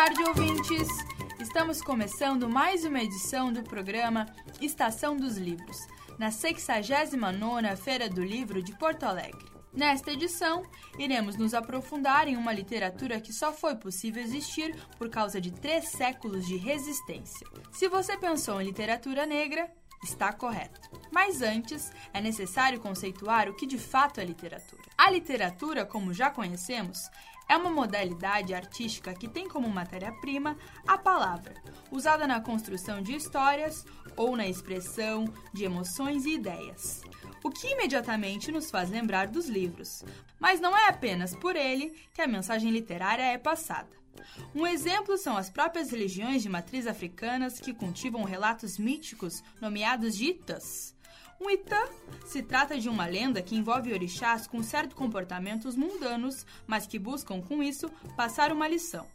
tarde, ouvintes! Estamos começando mais uma edição do programa Estação dos Livros, na 69ª Feira do Livro de Porto Alegre. Nesta edição, iremos nos aprofundar em uma literatura que só foi possível existir por causa de três séculos de resistência. Se você pensou em literatura negra, está correto. Mas antes, é necessário conceituar o que de fato é literatura. A literatura, como já conhecemos, é uma modalidade artística que tem como matéria-prima a palavra, usada na construção de histórias ou na expressão de emoções e ideias. O que imediatamente nos faz lembrar dos livros. Mas não é apenas por ele que a mensagem literária é passada. Um exemplo são as próprias religiões de matriz africanas que cultivam relatos míticos nomeados de Itas. Um Itã se trata de uma lenda que envolve orixás com certos comportamentos mundanos, mas que buscam com isso passar uma lição.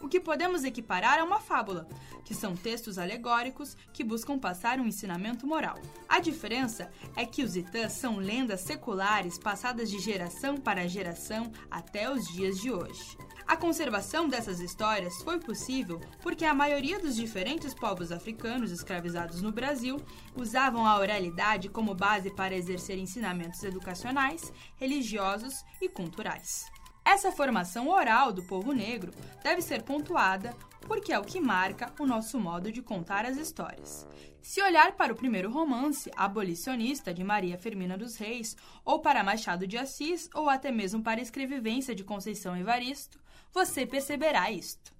O que podemos equiparar a uma fábula, que são textos alegóricos que buscam passar um ensinamento moral. A diferença é que os Itãs são lendas seculares passadas de geração para geração até os dias de hoje. A conservação dessas histórias foi possível porque a maioria dos diferentes povos africanos escravizados no Brasil usavam a oralidade como base para exercer ensinamentos educacionais, religiosos e culturais. Essa formação oral do povo negro deve ser pontuada porque é o que marca o nosso modo de contar as histórias. Se olhar para o primeiro romance, Abolicionista, de Maria Firmina dos Reis, ou para Machado de Assis, ou até mesmo para a Escrevivência de Conceição Evaristo, você perceberá isto.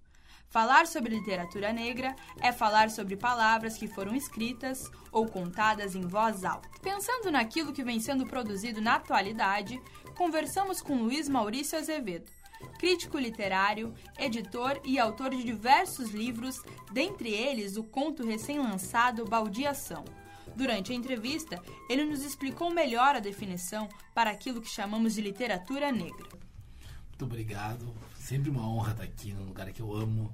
Falar sobre literatura negra é falar sobre palavras que foram escritas ou contadas em voz alta. Pensando naquilo que vem sendo produzido na atualidade, conversamos com Luiz Maurício Azevedo, crítico literário, editor e autor de diversos livros, dentre eles o conto recém-lançado Baldeação. Durante a entrevista, ele nos explicou melhor a definição para aquilo que chamamos de literatura negra. Muito obrigado. Sempre uma honra estar aqui num lugar que eu amo.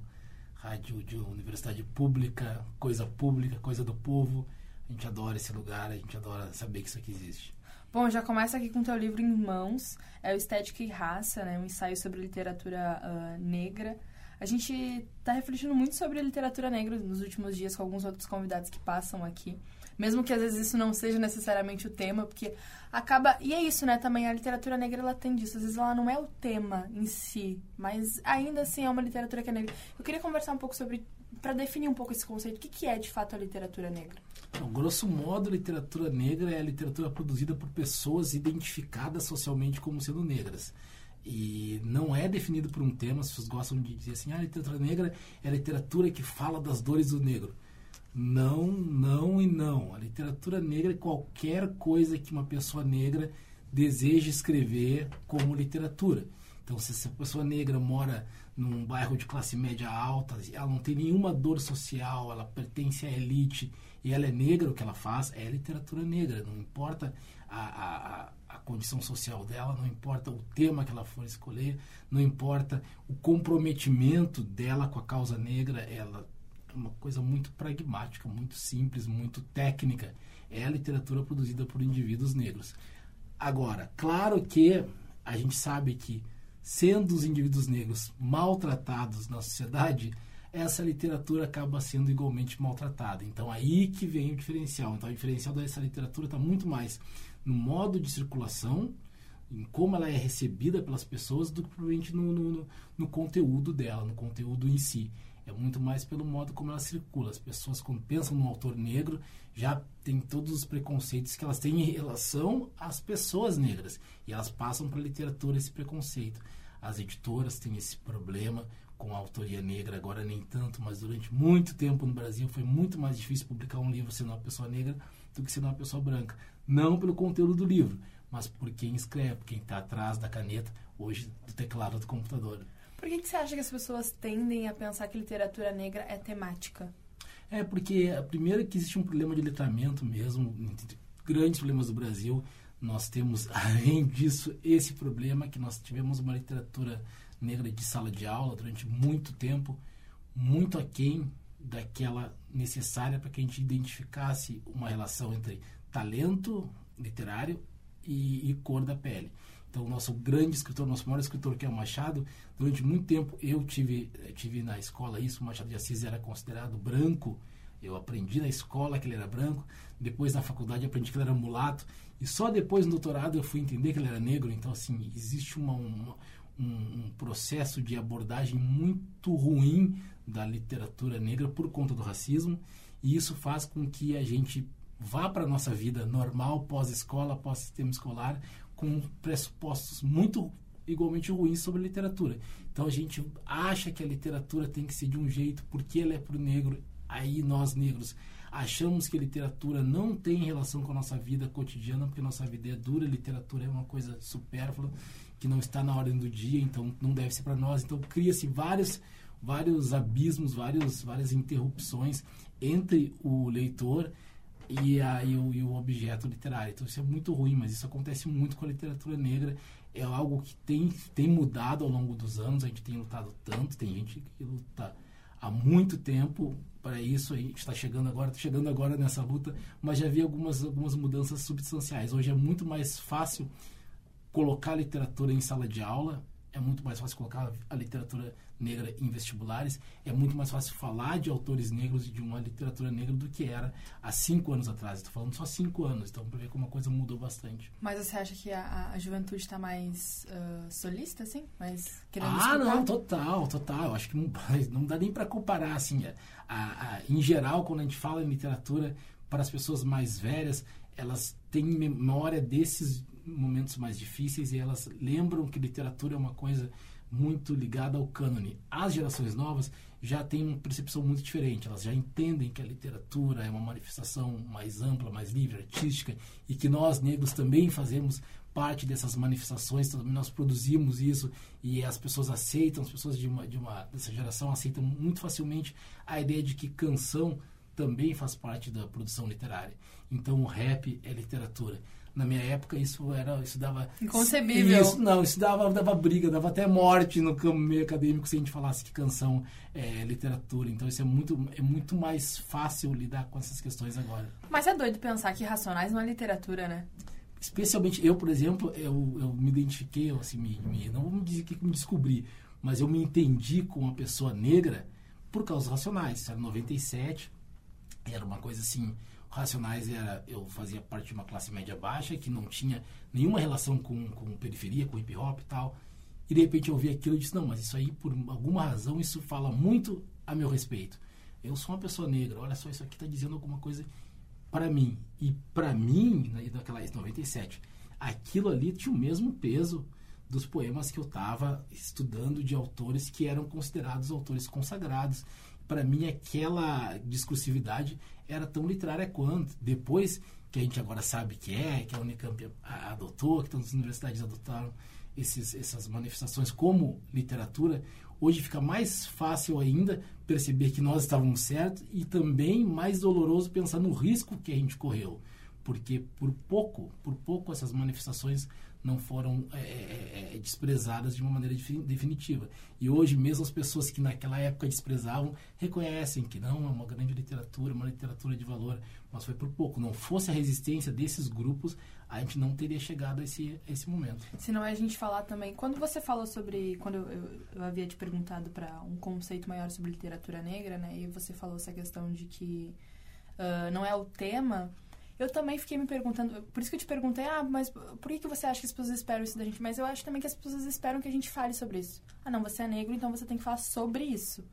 Rádio de universidade pública, coisa pública, coisa do povo. A gente adora esse lugar, a gente adora saber que isso aqui existe. Bom, já começa aqui com o teu livro em mãos. É o Estética e Raça, né? Um ensaio sobre literatura uh, negra. A gente está refletindo muito sobre a literatura negra nos últimos dias com alguns outros convidados que passam aqui. Mesmo que às vezes isso não seja necessariamente o tema, porque acaba. E é isso, né? Também a literatura negra ela tem disso. Às vezes ela não é o tema em si, mas ainda assim é uma literatura que é negra. Eu queria conversar um pouco sobre. para definir um pouco esse conceito. O que, que é de fato a literatura negra? Então, grosso modo, a literatura negra é a literatura produzida por pessoas identificadas socialmente como sendo negras. E não é definido por um tema, as pessoas gostam de dizer assim, ah, a literatura negra é a literatura que fala das dores do negro. Não, não e não. A literatura negra é qualquer coisa que uma pessoa negra deseja escrever como literatura. Então, se essa pessoa negra mora num bairro de classe média alta, ela não tem nenhuma dor social, ela pertence à elite e ela é negra, o que ela faz é literatura negra. Não importa a, a, a condição social dela, não importa o tema que ela for escolher, não importa o comprometimento dela com a causa negra, ela uma coisa muito pragmática, muito simples, muito técnica. É a literatura produzida por indivíduos negros. Agora, claro que a gente sabe que, sendo os indivíduos negros maltratados na sociedade, essa literatura acaba sendo igualmente maltratada. Então, aí que vem o diferencial. Então, o diferencial dessa literatura está muito mais no modo de circulação, em como ela é recebida pelas pessoas, do que provavelmente no, no, no conteúdo dela, no conteúdo em si. É muito mais pelo modo como ela circula. As pessoas, quando pensam no autor negro, já têm todos os preconceitos que elas têm em relação às pessoas negras. E elas passam para a literatura esse preconceito. As editoras têm esse problema com a autoria negra, agora nem tanto, mas durante muito tempo no Brasil foi muito mais difícil publicar um livro sendo uma pessoa negra do que sendo uma pessoa branca. Não pelo conteúdo do livro, mas por quem escreve, quem está atrás da caneta, hoje do teclado do computador. Por que, que você acha que as pessoas tendem a pensar que literatura negra é temática? É porque, primeiro, que existe um problema de letramento mesmo, grandes problemas do Brasil. Nós temos, além disso, esse problema que nós tivemos uma literatura negra de sala de aula durante muito tempo, muito aquém daquela necessária para que a gente identificasse uma relação entre talento literário e, e cor da pele. Então, o nosso grande escritor, nosso maior escritor, que é o Machado, durante muito tempo eu tive, tive na escola isso, o Machado de Assis era considerado branco, eu aprendi na escola que ele era branco, depois na faculdade aprendi que ele era mulato, e só depois no doutorado eu fui entender que ele era negro. Então, assim, existe uma, uma um, um, processo de abordagem muito ruim da literatura negra por conta do racismo, e isso faz com que a gente vá para a nossa vida normal, pós-escola, pós-sistema escolar, com pressupostos muito igualmente ruins sobre literatura. Então a gente acha que a literatura tem que ser de um jeito porque ela é para o negro, aí nós negros achamos que a literatura não tem relação com a nossa vida cotidiana, porque nossa vida é dura, literatura é uma coisa supérflua, que não está na ordem do dia, então não deve ser para nós. Então cria-se vários, vários abismos, vários, várias interrupções entre o leitor e, a, e, o, e o objeto literário. Então isso é muito ruim, mas isso acontece muito com a literatura negra. É algo que tem, tem mudado ao longo dos anos, a gente tem lutado tanto, tem gente que luta há muito tempo para isso. A gente está chegando agora, está chegando agora nessa luta, mas já havia algumas, algumas mudanças substanciais. Hoje é muito mais fácil colocar literatura em sala de aula, é muito mais fácil colocar a literatura negra em vestibulares, é muito mais fácil falar de autores negros e de uma literatura negra do que era há cinco anos atrás. Estou falando só cinco anos, então para ver como a coisa mudou bastante. Mas você acha que a, a juventude está mais uh, solista, assim? Mais querendo Ah, escutar? não, total, total. Eu acho que não, não dá nem para comparar, assim. A, a, em geral, quando a gente fala em literatura, para as pessoas mais velhas, elas têm memória desses momentos mais difíceis e elas lembram que literatura é uma coisa muito ligada ao cânone. As gerações novas já têm uma percepção muito diferente, elas já entendem que a literatura é uma manifestação mais ampla, mais livre, artística e que nós negros também fazemos parte dessas manifestações, também nós produzimos isso e as pessoas aceitam, as pessoas de uma, de uma dessa geração aceitam muito facilmente a ideia de que canção também faz parte da produção literária. Então o rap é literatura na minha época isso era isso dava inconcebível. Isso, não isso dava dava briga dava até morte no campo meio acadêmico se a gente falasse que canção é literatura. Então isso é muito é muito mais fácil lidar com essas questões agora. Mas é doido pensar que racionais não é literatura né? Especialmente eu por exemplo eu, eu me identifiquei assim me, me não vou dizer que me descobri mas eu me entendi com uma pessoa negra por causa dos racionais. Isso era 97 era uma coisa assim Racionais era eu fazia parte de uma classe média baixa que não tinha nenhuma relação com, com periferia, com hip hop e tal. E de repente eu ouvi aquilo e disse: "Não, mas isso aí por alguma razão isso fala muito a meu respeito. Eu sou uma pessoa negra, olha só isso aqui está dizendo alguma coisa para mim. E para mim, naquela 97, aquilo ali tinha o mesmo peso dos poemas que eu estava estudando de autores que eram considerados autores consagrados. Para mim, aquela discursividade era tão literária quanto. Depois que a gente agora sabe que é, que a Unicamp adotou, que todas as universidades adotaram esses, essas manifestações como literatura, hoje fica mais fácil ainda perceber que nós estávamos certos e também mais doloroso pensar no risco que a gente correu. Porque por pouco, por pouco essas manifestações não foram é, é, é, desprezadas de uma maneira definitiva. E hoje, mesmo as pessoas que naquela época desprezavam, reconhecem que não, é uma grande literatura, uma literatura de valor, mas foi por pouco. Não fosse a resistência desses grupos, a gente não teria chegado a esse, a esse momento. Se não é a gente falar também, quando você falou sobre, quando eu, eu, eu havia te perguntado para um conceito maior sobre literatura negra, né, e você falou essa questão de que uh, não é o tema eu também fiquei me perguntando, por isso que eu te perguntei, ah, mas por que, que você acha que as pessoas esperam isso da gente? Mas eu acho também que as pessoas esperam que a gente fale sobre isso. Ah, não, você é negro, então você tem que falar sobre isso.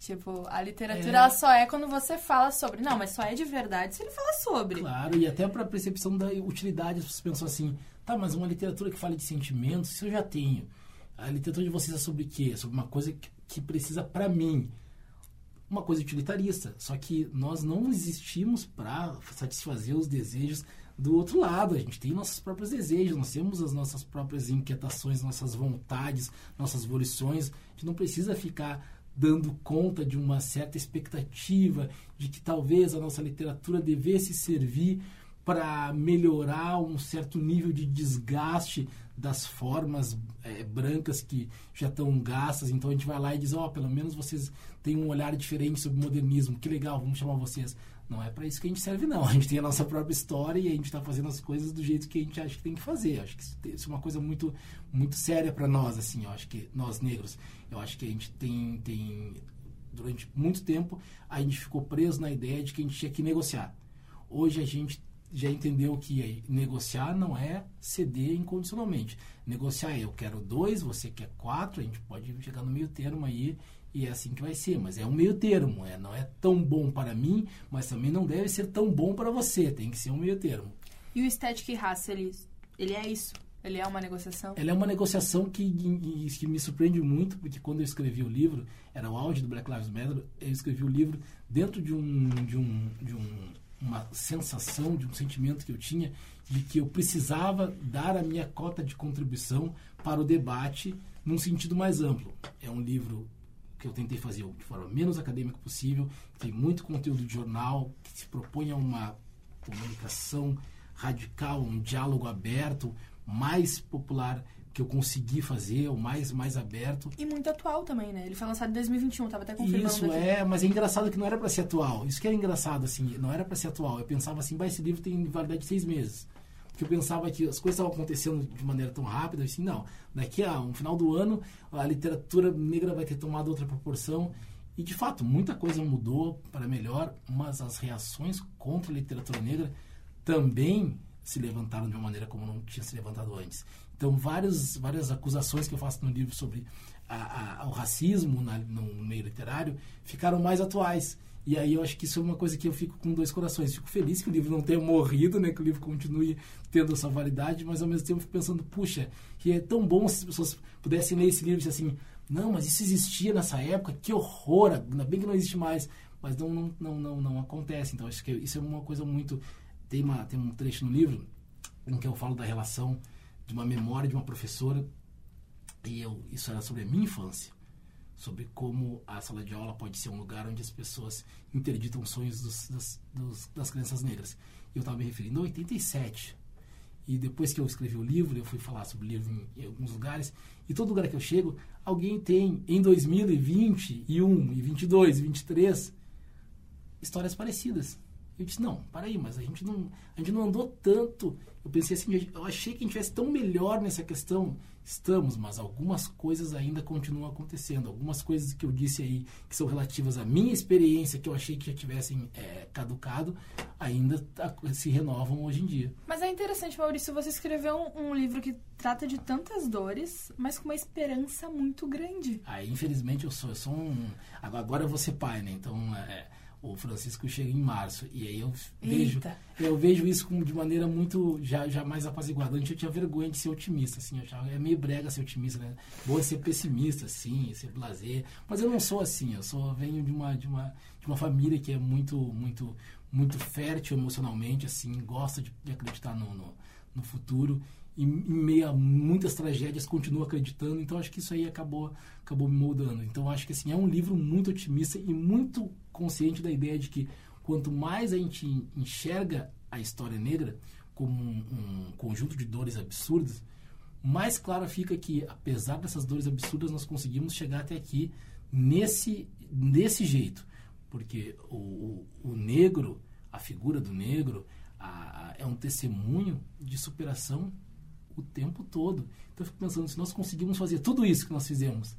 Tipo, a literatura é. ela só é quando você fala sobre. Não, mas só é de verdade se ele fala sobre. Claro, e até para percepção da utilidade, as pessoas pensam assim, tá, mas uma literatura que fala de sentimentos, isso eu já tenho. A literatura de vocês é sobre o quê? Sobre uma coisa que, que precisa para mim uma coisa utilitarista. Só que nós não existimos para satisfazer os desejos do outro lado. A gente tem nossos próprios desejos, nós temos as nossas próprias inquietações, nossas vontades, nossas volições. A gente não precisa ficar dando conta de uma certa expectativa de que talvez a nossa literatura devesse servir para melhorar um certo nível de desgaste das formas é, brancas que já estão gastas. Então a gente vai lá e diz: Ó, oh, pelo menos vocês têm um olhar diferente sobre o modernismo, que legal, vamos chamar vocês. Não é para isso que a gente serve, não. A gente tem a nossa própria história e a gente está fazendo as coisas do jeito que a gente acha que tem que fazer. Acho que isso é uma coisa muito, muito séria para nós, assim. Eu acho que nós negros, eu acho que a gente tem, tem durante muito tempo a gente ficou preso na ideia de que a gente tinha que negociar. Hoje a gente já entendeu que negociar não é ceder incondicionalmente. Negociar é eu quero dois, você quer quatro, a gente pode chegar no meio termo aí e é assim que vai ser. Mas é um meio termo, é, não é tão bom para mim, mas também não deve ser tão bom para você. Tem que ser um meio termo. E o Estética e Raça, ele, ele é isso? Ele é uma negociação? Ele é uma negociação que, que me surpreende muito, porque quando eu escrevi o livro, era o auge do Black Lives Matter, eu escrevi o livro dentro de um, de um, de um uma sensação, de um sentimento que eu tinha de que eu precisava dar a minha cota de contribuição para o debate num sentido mais amplo. É um livro que eu tentei fazer de forma menos acadêmica possível, tem muito conteúdo de jornal, que se propõe a uma comunicação radical, um diálogo aberto, mais popular que eu consegui fazer, o mais, mais aberto. E muito atual também, né? Ele foi lançado em 2021, tava até confirmando. Isso aqui. é, mas é engraçado que não era para ser atual. Isso que era engraçado, assim, não era para ser atual. Eu pensava assim, esse livro tem validade de seis meses. Porque eu pensava que as coisas estavam acontecendo de maneira tão rápida, assim, não. Daqui a um final do ano, a literatura negra vai ter tomado outra proporção. E, de fato, muita coisa mudou para melhor, mas as reações contra a literatura negra também se levantaram de uma maneira como não tinha se levantado antes. Então, várias, várias acusações que eu faço no livro sobre a, a, o racismo na, no meio literário ficaram mais atuais. E aí eu acho que isso é uma coisa que eu fico com dois corações. Fico feliz que o livro não tenha morrido, né? Que o livro continue tendo essa validade, mas ao mesmo tempo fico pensando, puxa, que é tão bom se as pessoas pudessem ler esse livro e dizer assim, não, mas isso existia nessa época, que horror, ainda bem que não existe mais. Mas não, não, não, não, não acontece. Então acho que isso é uma coisa muito... Tem, uma, tem um trecho no livro em que eu falo da relação de uma memória de uma professora e eu isso era sobre a minha infância sobre como a sala de aula pode ser um lugar onde as pessoas interditam sonhos dos, das, dos, das crianças negras. Eu estava me referindo a 87. E depois que eu escrevi o livro, eu fui falar sobre o livro em, em alguns lugares, e todo lugar que eu chego, alguém tem em 2021 e 22 e 23 histórias parecidas. Eu disse, não, para aí, mas a gente não, a gente não andou tanto. Eu pensei assim, eu achei que a gente estivesse tão melhor nessa questão. Estamos, mas algumas coisas ainda continuam acontecendo. Algumas coisas que eu disse aí, que são relativas à minha experiência, que eu achei que já tivessem é, caducado, ainda se renovam hoje em dia. Mas é interessante, Maurício, você escreveu um, um livro que trata de tantas dores, mas com uma esperança muito grande. Ah, infelizmente eu sou, eu sou um... Agora eu vou ser pai, né? Então... É, o Francisco chega em março e aí eu vejo Eita. eu vejo isso como de maneira muito já, já mais apaziguada antes eu tinha vergonha de ser otimista assim eu achava, é meio brega ser otimista né boa ser pessimista sim ser blazer mas eu não sou assim eu sou venho de uma de uma de uma família que é muito muito muito fértil emocionalmente assim gosta de, de acreditar no, no, no futuro em, meio a muitas tragédias, continuo acreditando. Então, acho que isso aí acabou, acabou me moldando. Então, acho que assim, é um livro muito otimista e muito consciente da ideia de que quanto mais a gente enxerga a história negra como um, um conjunto de dores absurdas, mais claro fica que, apesar dessas dores absurdas, nós conseguimos chegar até aqui nesse, nesse jeito. Porque o, o, o negro, a figura do negro, a, a, é um testemunho de superação o tempo todo. Então eu fico pensando, se nós conseguimos fazer tudo isso que nós fizemos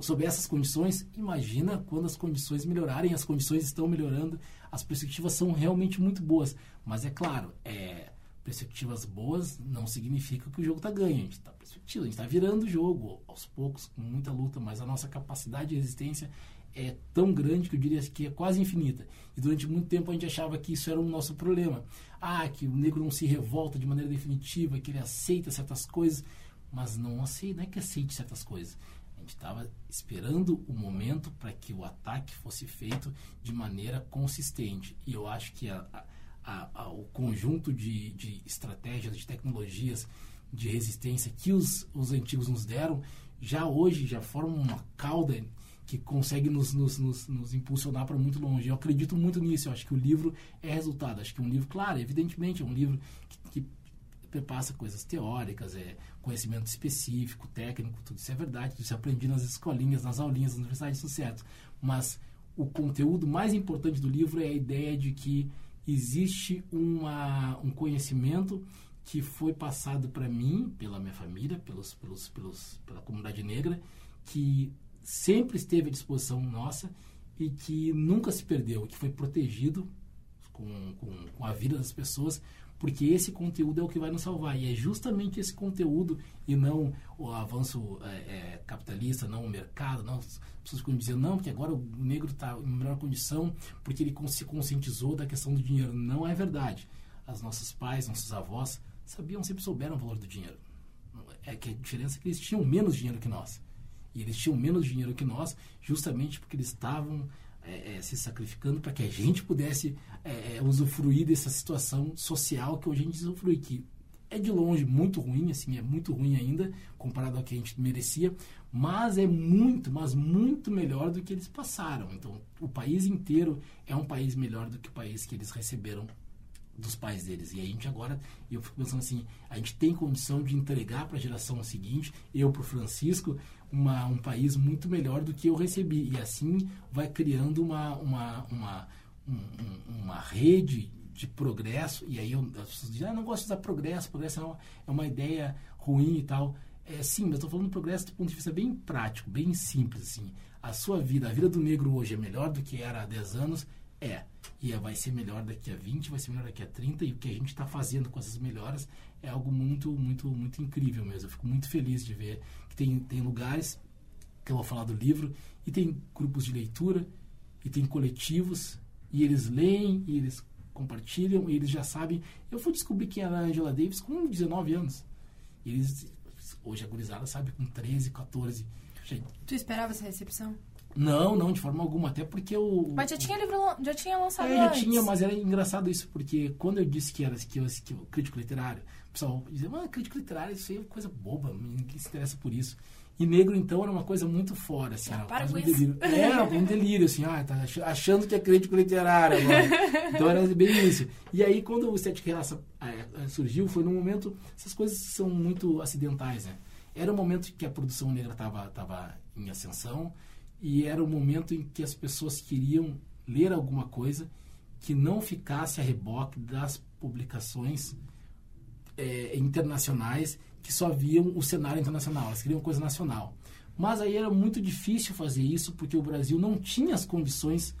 sob essas condições, imagina quando as condições melhorarem, as condições estão melhorando, as perspectivas são realmente muito boas. Mas é claro, é, perspectivas boas não significa que o jogo está ganho. A gente está perspectiva, a gente está virando o jogo aos poucos, com muita luta, mas a nossa capacidade de resistência é tão grande que eu diria que é quase infinita. E durante muito tempo a gente achava que isso era o nosso problema. Ah, que o negro não se revolta de maneira definitiva, que ele aceita certas coisas, mas não aceita, não é que aceite certas coisas. Gente estava esperando o momento para que o ataque fosse feito de maneira consistente. E eu acho que a, a, a, o conjunto de, de estratégias, de tecnologias de resistência que os, os antigos nos deram, já hoje já formam uma cauda que consegue nos, nos, nos, nos impulsionar para muito longe. Eu acredito muito nisso. Eu acho que o livro é resultado. Acho que um livro, claro, evidentemente, é um livro que, que passa coisas teóricas, é conhecimento específico, técnico, tudo isso é verdade. Tudo isso eu aprendi nas escolinhas, nas aulinhas, nas universidades, isso certo. Mas o conteúdo mais importante do livro é a ideia de que existe uma, um conhecimento que foi passado para mim, pela minha família, pelos, pelos, pelos, pela comunidade negra, que sempre esteve à disposição nossa e que nunca se perdeu, que foi protegido com, com, com a vida das pessoas, porque esse conteúdo é o que vai nos salvar. E é justamente esse conteúdo e não o avanço é, é, capitalista, não o mercado, não as pessoas ficam dizendo, não, porque agora o negro está em melhor condição porque ele se conscientizou da questão do dinheiro. Não é verdade. As nossos pais, nossos avós sabiam, sempre souberam o valor do dinheiro. É que a diferença é que eles tinham menos dinheiro que nós. E eles tinham menos dinheiro que nós justamente porque eles estavam é, é, se sacrificando para que a gente pudesse é, é, usufruir dessa situação social que hoje a gente usufrui, que é de longe muito ruim, assim, é muito ruim ainda, comparado ao que a gente merecia, mas é muito, mas muito melhor do que eles passaram. Então, o país inteiro é um país melhor do que o país que eles receberam dos pais deles. E a gente agora, eu fico pensando assim, a gente tem condição de entregar para a geração seguinte, eu para o Francisco, uma, um país muito melhor do que eu recebi. E assim vai criando uma, uma, uma, um, uma rede de progresso. E aí eu, as pessoas dizem, ah, não gosto de usar progresso, progresso é uma, é uma ideia ruim e tal. É, sim, mas estou falando progresso do ponto de vista bem prático, bem simples. Assim. A sua vida, a vida do negro hoje é melhor do que era há 10 anos? É. E vai ser melhor daqui a 20, vai ser melhor daqui a 30. E o que a gente está fazendo com essas melhoras é algo muito, muito, muito incrível mesmo. Eu fico muito feliz de ver que tem, tem lugares que eu vou falar do livro, e tem grupos de leitura, e tem coletivos, e eles leem, e eles compartilham, e eles já sabem. Eu fui descobrir quem era a Angela Davis com 19 anos. E eles, hoje a gurizada sabe com 13, 14. Gente, tu esperava essa recepção? Não, não, de forma alguma. Até porque eu. Mas já tinha livro, já tinha lançado é, já tinha, mas era engraçado isso, porque quando eu disse que era que eu, que eu crítico literário, o pessoal dizia, mas crítico literário, isso aí é coisa boba, ninguém se interessa por isso. E negro, então, era uma coisa muito fora, assim. Ah, para com um delírio. Era um delírio, assim, ah, tá achando que é crítico literário agora. então era bem isso. E aí, quando o Sete Raça é, surgiu, foi num momento, essas coisas são muito acidentais, né? Era um momento que a produção negra estava tava em ascensão, e era o momento em que as pessoas queriam ler alguma coisa que não ficasse a reboque das publicações é, internacionais que só viam o cenário internacional, elas queriam coisa nacional. Mas aí era muito difícil fazer isso porque o Brasil não tinha as condições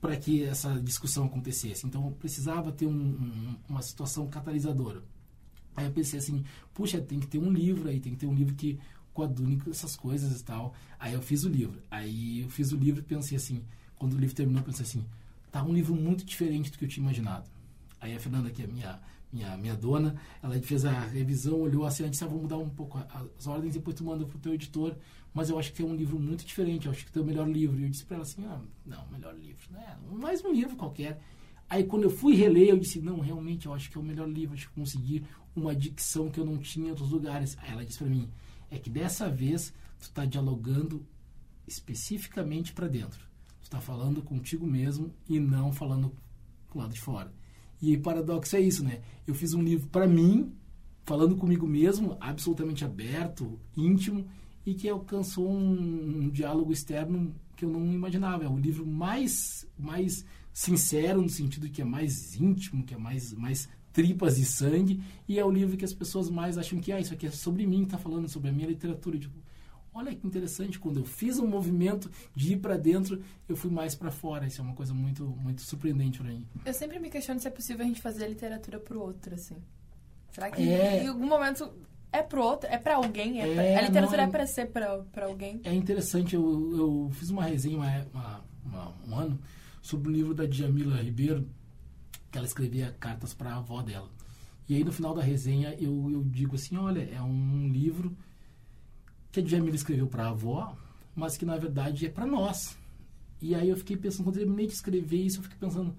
para que essa discussão acontecesse. Então precisava ter um, um, uma situação catalisadora. Aí eu pensei assim, puxa, tem que ter um livro aí, tem que ter um livro que coadune com essas coisas e tal. Aí eu fiz o livro. Aí eu fiz o livro e pensei assim, quando o livro terminou, pensei assim, tá um livro muito diferente do que eu tinha imaginado. Aí a Fernanda, que é minha, minha, minha dona, ela fez a revisão, olhou assim, ela disse, ah, vou mudar um pouco as ordens, depois tu manda pro teu editor, mas eu acho que é um livro muito diferente, eu acho que tem o melhor livro. E eu disse para ela assim, ah, não, melhor livro, né? Mais um livro qualquer. Aí quando eu fui reler, eu disse, não, realmente, eu acho que é o melhor livro, acho que consegui uma dicção que eu não tinha em outros lugares. Aí ela disse para mim, é que dessa vez tu está dialogando especificamente para dentro. Tu está falando contigo mesmo e não falando com o lado de fora. E o paradoxo é isso, né? Eu fiz um livro para mim, falando comigo mesmo, absolutamente aberto, íntimo, e que alcançou um, um, diálogo externo que eu não imaginava. É o livro mais, mais sincero, no sentido que é mais íntimo, que é mais, mais tripas e sangue, e é o livro que as pessoas mais acham que ah, isso aqui é sobre mim, está falando sobre a minha literatura. Olha que interessante, quando eu fiz um movimento de ir para dentro, eu fui mais para fora. Isso é uma coisa muito muito surpreendente para mim. Eu sempre me questiono se é possível a gente fazer a literatura pro outro, assim. Será que é... em algum momento é pro outro? É para alguém? É, é pra... a literatura não, é, é para ser para alguém? É interessante, eu, eu fiz uma resenha uma, uma, uma, um ano sobre o livro da Djamila Ribeiro, que ela escrevia cartas para a avó dela. E aí no final da resenha eu, eu digo assim, olha, é um livro que a Djamila escreveu para a avó, mas que na verdade é para nós. E aí eu fiquei pensando, quando eu terminei de escrever isso, eu fiquei pensando,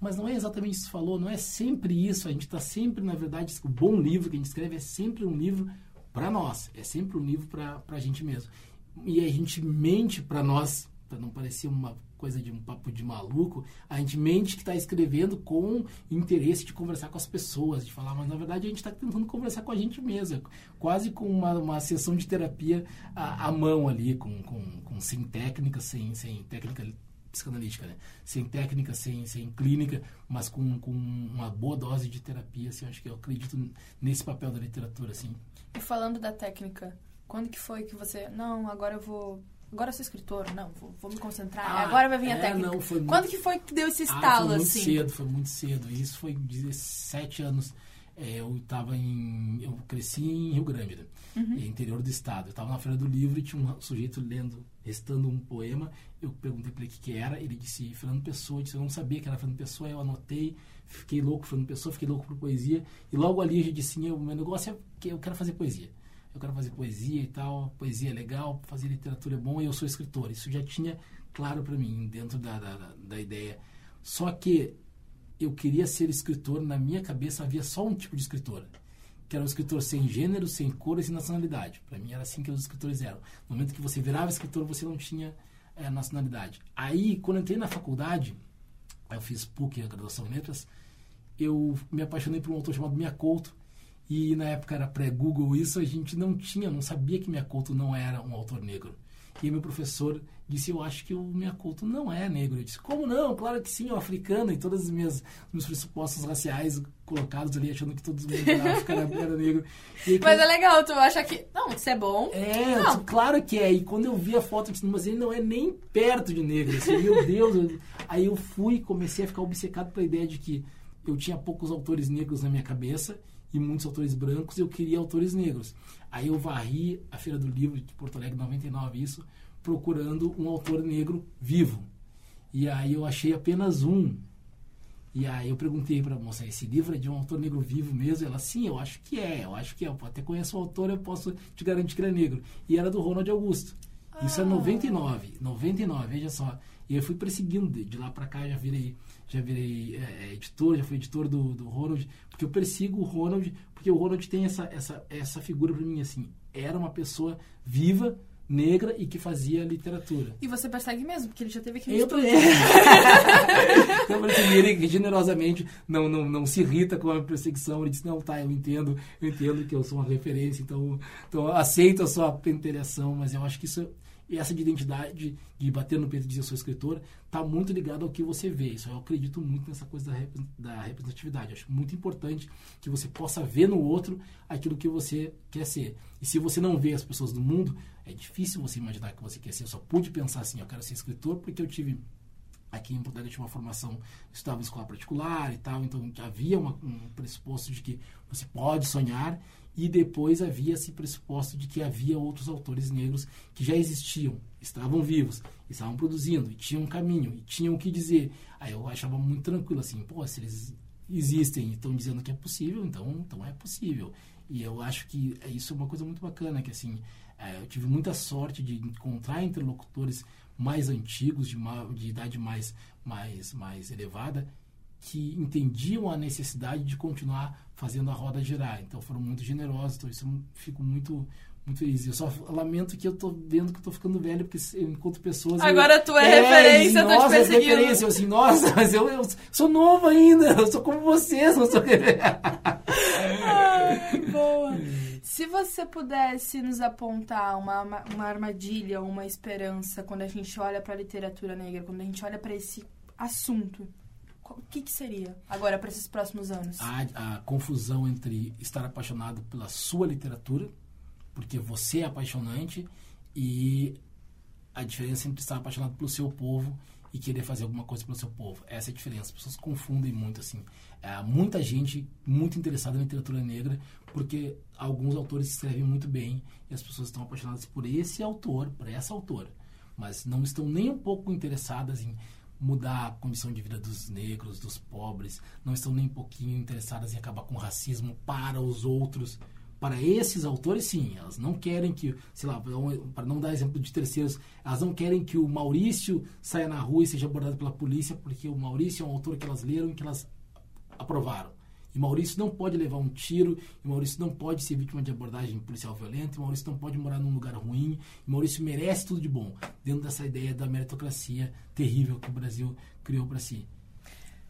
mas não é exatamente isso que falou, não é sempre isso, a gente está sempre, na verdade, o bom livro que a gente escreve é sempre um livro para nós, é sempre um livro para a gente mesmo. E a gente mente para nós, para não parecer uma coisa de um papo de maluco, a gente mente que está escrevendo com interesse de conversar com as pessoas, de falar, mas na verdade a gente está tentando conversar com a gente mesmo, quase com uma, uma sessão de terapia à, à mão ali, com, com, com, sem técnica, sem, sem técnica psicanalítica, né? Sem técnica, sem, sem clínica, mas com, com uma boa dose de terapia, assim, acho que eu acredito nesse papel da literatura, assim. E falando da técnica, quando que foi que você, não, agora eu vou agora eu sou escritor, não, vou, vou me concentrar, ah, agora vai vir a é, técnica. Não, foi Quando muito... que foi que deu esse estalo, ah, foi muito assim? cedo, foi muito cedo. Isso foi 17 anos. É, eu estava em... Eu cresci em Rio Grande, né? uhum. interior do estado. Eu estava na Feira do Livro e tinha um sujeito lendo, recitando um poema. Eu perguntei para ele o que, que era. Ele disse Fernando Pessoa. Eu, disse, eu não sabia que era Fernando Pessoa. Eu anotei, fiquei louco Fernando Pessoa, fiquei louco por poesia. E logo ali eu disse, o meu negócio é que eu quero fazer poesia eu quero fazer poesia e tal, poesia é legal, fazer literatura é bom e eu sou escritor. Isso já tinha claro para mim, dentro da, da, da, ideia. Só que eu queria ser escritor, na minha cabeça havia só um tipo de escritor, que era um escritor sem gênero, sem cor e sem nacionalidade. Para mim era assim que os escritores eram. No momento que você virava escritor, você não tinha é, nacionalidade. Aí, quando eu entrei na faculdade, eu fiz PUC, a graduação em letras, eu me apaixonei por um autor chamado Mia Couto, e na época era pré-Google isso, a gente não tinha, não sabia que Miyakoto não era um autor negro. E meu professor disse, eu acho que o Miyakoto não é negro. Eu disse, como não? Claro que sim, é um africano. E todos os meus, meus pressupostos raciais colocados ali, achando que todo mundo da África era, era negro. Aí, mas é legal, tu acha que... Não, isso é bom. É, não. claro que é. E quando eu vi a foto, eu disse, mas ele não é nem perto de negro. Assim, meu Deus. Eu... Aí eu fui comecei a ficar obcecado pela ideia de que eu tinha poucos autores negros na minha cabeça e muitos autores brancos, eu queria autores negros. Aí eu varri a Feira do Livro de Porto Alegre, 99, isso, procurando um autor negro vivo. E aí eu achei apenas um. E aí eu perguntei para a moça, esse livro é de um autor negro vivo mesmo? Ela, sim, eu acho que é, eu acho que é. Eu até conheço o autor, eu posso te garantir que ele é negro. E era do Ronald Augusto. Isso é 99, ah. 99, veja só. E eu fui perseguindo de, de lá para cá, já virei já virei é, é, editor, já fui editor do, do Ronald, porque eu persigo o Ronald, porque o Ronald tem essa, essa, essa figura para mim, assim, era uma pessoa viva, negra e que fazia literatura. E você persegue mesmo, porque ele já teve aqui no eu então, assim, ele generosamente não, não, não se irrita com a perseguição, ele disse, não, tá, eu entendo, eu entendo que eu sou uma referência, então, então aceito a sua pentelhação, mas eu acho que isso e essa de identidade, de bater no peito e dizer eu sou escritor, está muito ligado ao que você vê. Isso eu acredito muito nessa coisa da, da representatividade. acho muito importante que você possa ver no outro aquilo que você quer ser. E se você não vê as pessoas do mundo, é difícil você imaginar que você quer ser. Eu só pude pensar assim, eu quero ser escritor porque eu tive aqui em Alegre tinha uma formação, estava em escola particular e tal, então havia uma, um pressuposto de que você pode sonhar e depois havia esse pressuposto de que havia outros autores negros que já existiam, estavam vivos, estavam produzindo, e tinham um caminho, e tinham o que dizer. Aí eu achava muito tranquilo, assim, pô, se eles existem e estão dizendo que é possível, então, então é possível. E eu acho que é isso é uma coisa muito bacana, que assim, é, eu tive muita sorte de encontrar interlocutores mais antigos, de, uma, de idade mais, mais, mais elevada, que entendiam a necessidade de continuar fazendo a roda girar. Então foram muito generosos, então isso eu fico muito muito feliz. Eu só lamento que eu tô vendo que eu tô ficando velho, porque eu encontro pessoas... Agora eu, tu é, é referência, eu tô te perseguindo. É referência, eu assim, nossa, mas eu, eu sou novo ainda, eu sou como vocês, não sou... Ai, boa. Se você pudesse nos apontar uma, uma armadilha, uma esperança, quando a gente olha para a literatura negra, quando a gente olha para esse assunto, o que, que seria agora para esses próximos anos? A, a confusão entre estar apaixonado pela sua literatura, porque você é apaixonante, e a diferença entre estar apaixonado pelo seu povo e querer fazer alguma coisa pelo seu povo. Essa é a diferença. As pessoas confundem muito, assim. É, muita gente muito interessada na literatura negra, porque alguns autores escrevem muito bem e as pessoas estão apaixonadas por esse autor, por essa autora. Mas não estão nem um pouco interessadas em mudar a condição de vida dos negros, dos pobres, não estão nem um pouquinho interessadas em acabar com o racismo para os outros. Para esses autores, sim, elas não querem que, sei lá, para não dar exemplo de terceiros, elas não querem que o Maurício saia na rua e seja abordado pela polícia, porque o Maurício é um autor que elas leram e que elas aprovaram. E Maurício não pode levar um tiro, e Maurício não pode ser vítima de abordagem policial violenta, e Maurício não pode morar num lugar ruim, e Maurício merece tudo de bom, dentro dessa ideia da meritocracia terrível que o Brasil criou para si.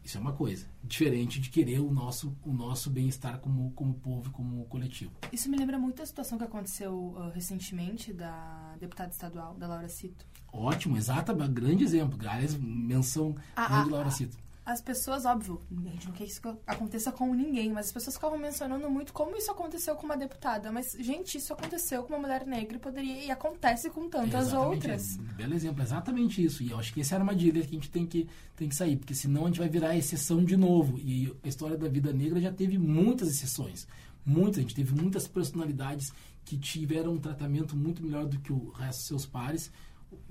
Isso é uma coisa. Diferente de querer o nosso, o nosso bem-estar como, como povo, como coletivo. Isso me lembra muito a situação que aconteceu uh, recentemente da deputada estadual, da Laura Cito. Ótimo, exato, grande exemplo. Aliás, menção grande ah, Laura. Cito. As pessoas, óbvio, a gente não quer que isso aconteça com ninguém, mas as pessoas ficavam mencionando muito como isso aconteceu com uma deputada. Mas, gente, isso aconteceu com uma mulher negra e poderia e acontece com tantas Exatamente, outras. Belo exemplo, exatamente isso. E eu acho que essa é a armadilha que a gente tem que, tem que sair, porque senão a gente vai virar exceção de novo. E a história da vida negra já teve muitas exceções. Muitas, a gente teve muitas personalidades que tiveram um tratamento muito melhor do que o resto dos seus pares,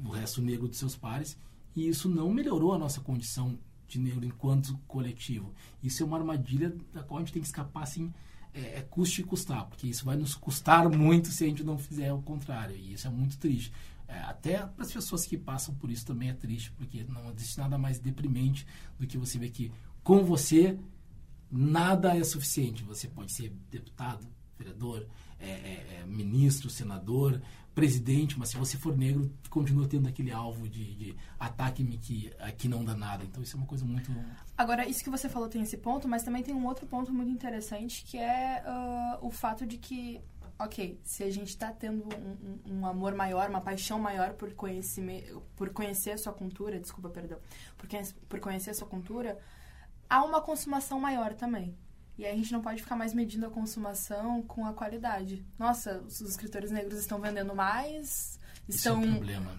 o resto negro dos seus pares, e isso não melhorou a nossa condição de negro enquanto coletivo. Isso é uma armadilha da qual a gente tem que escapar assim, é, é custe e custar, porque isso vai nos custar muito se a gente não fizer o contrário, e isso é muito triste. É, até para as pessoas que passam por isso também é triste, porque não existe nada mais deprimente do que você ver que com você nada é suficiente. Você pode ser deputado, vereador, é, é, é, ministro, senador, presidente, mas se você for negro, continua tendo aquele alvo de, de ataque-me que aqui não dá nada. Então isso é uma coisa muito. Agora, isso que você falou tem esse ponto, mas também tem um outro ponto muito interessante que é ah, o fato de que, ok, se a gente está tendo um, um- amor maior, uma paixão maior por, por conhecer a sua cultura, desculpa, perdão, por, por conhecer a sua cultura, há uma consumação maior também. E aí a gente não pode ficar mais medindo a consumação com a qualidade. Nossa, os escritores negros estão vendendo mais, Isso estão... é um problema.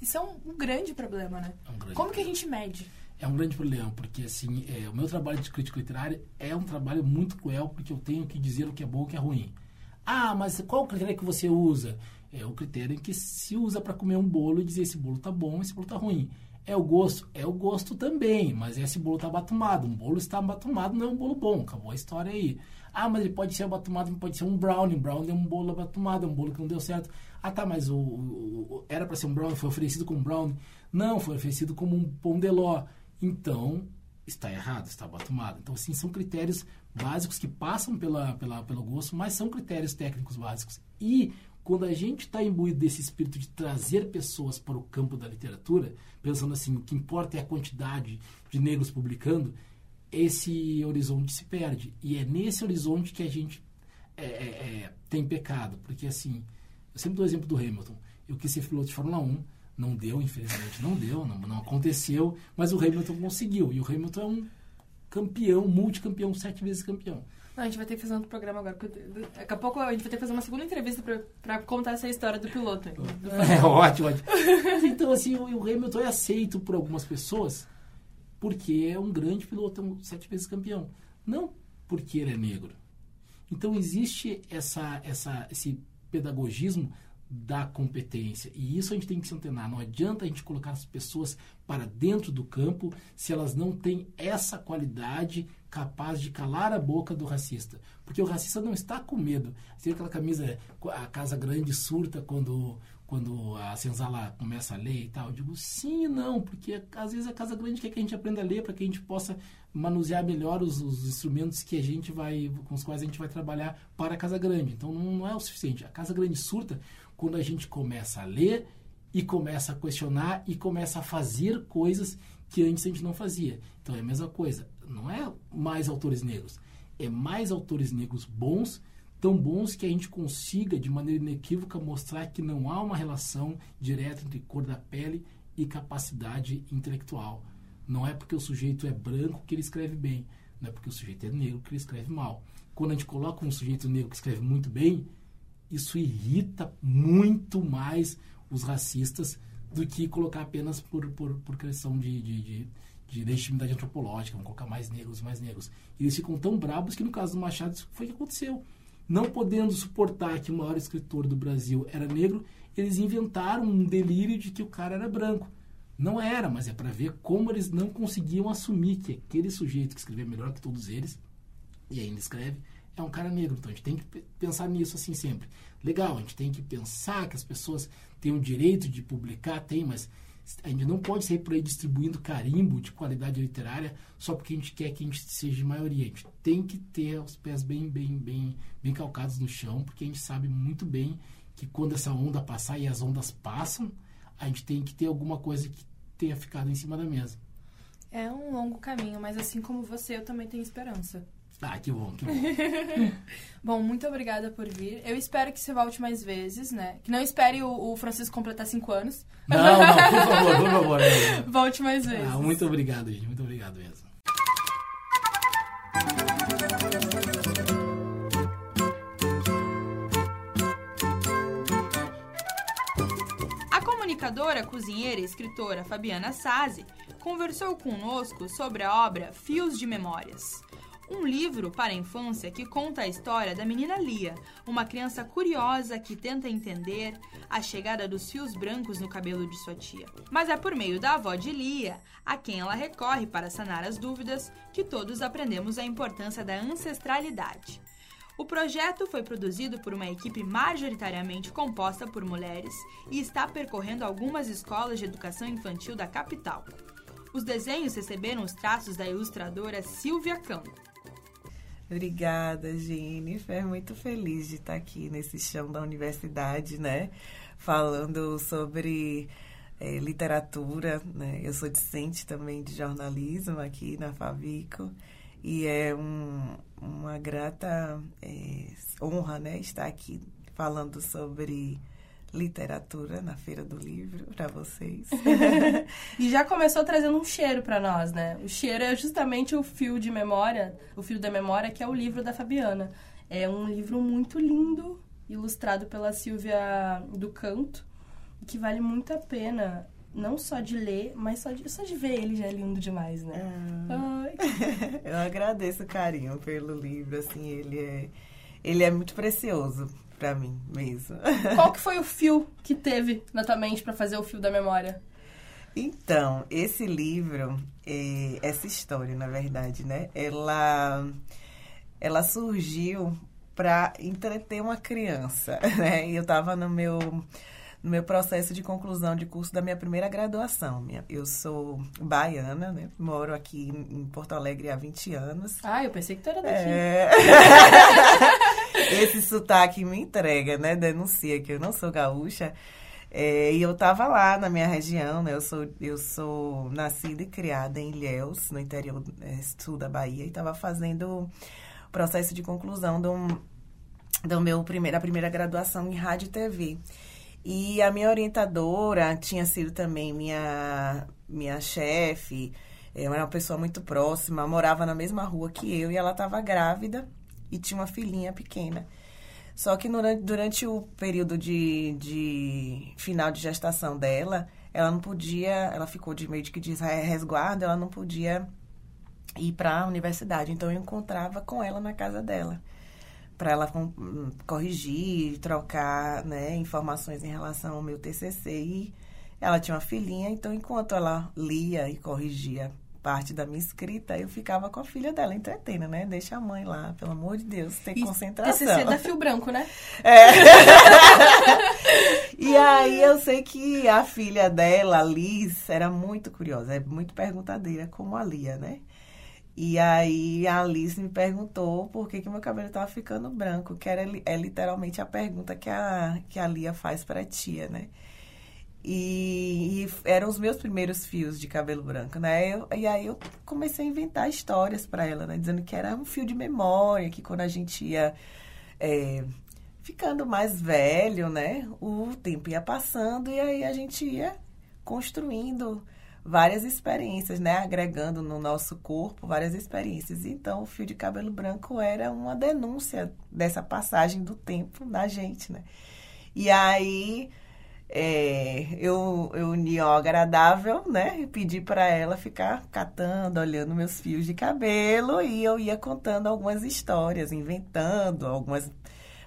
Isso é um, um grande problema, né? É um grande Como que a problema. gente mede? É um grande problema, porque assim, é, o meu trabalho de crítico literário é um trabalho muito cruel, porque eu tenho que dizer o que é bom e o que é ruim. Ah, mas qual o critério que você usa? É o critério que se usa para comer um bolo e dizer esse bolo tá bom, esse bolo tá ruim. É o gosto? É o gosto também, mas esse bolo tá abatumado. Um bolo está abatumado não é um bolo bom, acabou a história aí. Ah, mas ele pode ser abatumado, pode ser um brownie. Brownie é um bolo abatumado, é um bolo que não deu certo. Ah, tá, mas o, o- era para ser um brownie, foi oferecido como brownie. Não, foi oferecido como um pão de ló. Então, está errado, está abatumado. Então, assim, são critérios básicos que passam pela, pela, pelo gosto, mas são critérios técnicos básicos. E quando a gente está imbuído desse espírito de trazer pessoas para o campo da literatura, pensando assim, o que importa é a quantidade de negros publicando, esse horizonte se perde. E é nesse horizonte que a gente é, é, é, tem pecado. Porque, assim, eu sempre dou o exemplo do Hamilton. Eu quis ser piloto de Fórmula 1, não deu, infelizmente, não deu, não, não aconteceu, mas o Hamilton conseguiu. E o Hamilton é um campeão, multicampeão, sete vezes campeão. Não, a gente vai ter que fazer outro programa agora. porque Daqui a pouco a gente vai ter que fazer uma segunda entrevista pra contar essa história do piloto. É ótimo, ótimo. Então, assim, o, o Hamilton é aceito por algumas pessoas porque é um grande piloto, é um sete vezes campeão. Não porque ele é negro. Então, existe essa, essa, esse pedagogismo da competência. E isso a gente tem que se antenar. Não adianta a gente colocar as pessoas para dentro do campo se elas não têm essa qualidade capaz de calar a boca do racista. Porque o racista não está com medo. Vê aquela camisa, a Casa Grande surta quando, quando a senzala começa a ler e tal. Eu digo sim e não, porque às vezes a Casa Grande quer que a gente aprenda a ler para que a gente possa manusear melhor os, os instrumentos que a gente vai, com os quais a gente vai trabalhar para a Casa Grande. Então não é o suficiente. A Casa Grande surta quando a gente começa a ler e começa a questionar e começa a fazer coisas que antes a gente não fazia. Então é a mesma coisa. Não é mais autores negros, é mais autores negros bons, tão bons que a gente consiga, de maneira inequívoca, mostrar que não há uma relação direta entre cor da pele e capacidade intelectual. Não é porque o sujeito é branco que ele escreve bem, não é porque o sujeito é negro que ele escreve mal. Quando a gente coloca um sujeito negro que escreve muito bem, isso irrita muito mais os racistas do que colocar apenas por, por, por questão de, de, de, de legitimidade antropológica, vamos colocar mais negros, mais negros. E eles ficam tão brabos que no caso do Machado isso foi o que aconteceu. Não podendo suportar que o maior escritor do Brasil era negro, eles inventaram um delírio de que o cara era branco. Não era, mas é para ver como eles não conseguiam assumir que aquele sujeito que escrevia melhor que todos eles, e ainda escreve, é um cara negro. Então a gente tem que pe- pensar nisso assim sempre. Legal, a gente tem que pensar que as pessoas têm o direito de publicar, tem, mas a gente não pode sair por aí distribuindo carimbo de qualidade literária só porque a gente quer que a gente seja de maioria. A gente tem que ter os pés bem, bem, bem, bem calcados no chão, porque a gente sabe muito bem que quando essa onda passar e as ondas passam, a gente tem que ter alguma coisa que tenha ficado em cima da mesa. É um longo caminho, mas assim como você, eu também tenho esperança. Ah, que bom, que bom. bom, muito obrigada por vir. Eu espero que você volte mais vezes, né? Que não espere o, o Francisco completar cinco anos. Não, não, por favor, por favor. Volte mais vezes. Ah, muito obrigado, gente. Muito obrigado mesmo. A comunicadora, cozinheira e escritora Fabiana Sazi conversou conosco sobre a obra Fios de Memórias um livro para a infância que conta a história da menina Lia, uma criança curiosa que tenta entender a chegada dos fios brancos no cabelo de sua tia. Mas é por meio da avó de Lia, a quem ela recorre para sanar as dúvidas, que todos aprendemos a importância da ancestralidade. O projeto foi produzido por uma equipe majoritariamente composta por mulheres e está percorrendo algumas escolas de educação infantil da capital. Os desenhos receberam os traços da ilustradora Silvia Campo. Obrigada, Jennifer. Muito feliz de estar aqui nesse chão da universidade, né? Falando sobre é, literatura, né? Eu sou discente também de jornalismo aqui na Favico e é um, uma grata é, honra, né? Estar aqui falando sobre literatura na Feira do Livro para vocês. e já começou trazendo um cheiro para nós, né? O cheiro é justamente o fio de memória, o fio da memória, que é o livro da Fabiana. É um livro muito lindo, ilustrado pela Silvia do Canto, que vale muito a pena não só de ler, mas só de, só de ver ele já é lindo demais, né? Ah. Eu agradeço o carinho pelo livro, assim, ele é, ele é muito precioso para mim mesmo. Qual que foi o fio que teve na tua mente para fazer o fio da memória? Então, esse livro, é, essa história, na verdade, né? Ela, ela surgiu para entreter uma criança, né? E eu estava no meu no meu processo de conclusão de curso da minha primeira graduação. Eu sou baiana, né? Moro aqui em Porto Alegre há 20 anos. Ah, eu pensei que tu era daqui. É... Esse sotaque me entrega, né? Denuncia que eu não sou gaúcha. É, e eu estava lá na minha região, né? Eu sou, eu sou nascida e criada em Ilhéus, no interior é, sul da Bahia, e estava fazendo o processo de conclusão do, do meu primeira, a primeira graduação em rádio e TV. E a minha orientadora tinha sido também minha, minha chefe, é, era uma pessoa muito próxima, morava na mesma rua que eu, e ela estava grávida e tinha uma filhinha pequena. Só que durante, durante o período de, de final de gestação dela, ela não podia, ela ficou de meio de que diz resguardo, ela não podia ir para a universidade. Então eu encontrava com ela na casa dela para ela corrigir, trocar né, informações em relação ao meu TCC. E ela tinha uma filhinha, então enquanto ela lia e corrigia parte da minha escrita, eu ficava com a filha dela entretendo, né? Deixa a mãe lá, pelo amor de Deus, tem e concentração. TCC da Fio Branco, né? É. e aí eu sei que a filha dela, a Liz, era muito curiosa, é muito perguntadeira, como a Lia, né? E aí a Alice me perguntou por que, que meu cabelo estava ficando branco, que era, é literalmente a pergunta que a, que a Lia faz para a tia, né? E, e, eram os meus primeiros fios de cabelo branco, né? Eu, e aí eu comecei a inventar histórias para ela, né? Dizendo que era um fio de memória, que quando a gente ia é, ficando mais velho, né? O tempo ia passando e aí a gente ia construindo várias experiências, né? Agregando no nosso corpo várias experiências. Então, o fio de cabelo branco era uma denúncia dessa passagem do tempo da gente, né? E aí é, eu, eu uni ao agradável, né? E pedi para ela ficar catando, olhando meus fios de cabelo e eu ia contando algumas histórias, inventando algumas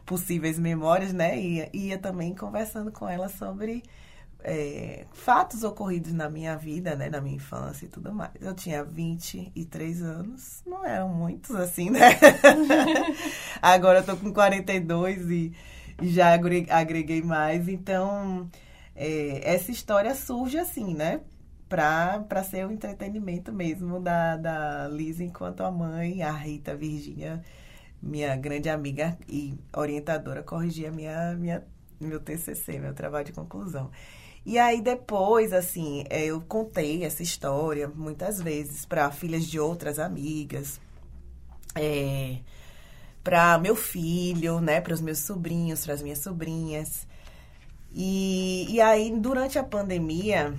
possíveis memórias, né? E ia também conversando com ela sobre é, fatos ocorridos na minha vida, né? Na minha infância e tudo mais. Eu tinha 23 anos, não eram muitos assim, né? Agora eu tô com 42 e já agreguei mais. Então, é, essa história surge assim, né? Para ser o entretenimento mesmo da, da Liz enquanto a mãe, a Rita Virgínia, minha grande amiga e orientadora, corrigia minha, minha, meu TCC, meu trabalho de conclusão. E aí depois, assim, é, eu contei essa história muitas vezes para filhas de outras amigas, é, para meu filho, né, para os meus sobrinhos, para as minhas sobrinhas. E, e aí, durante a pandemia,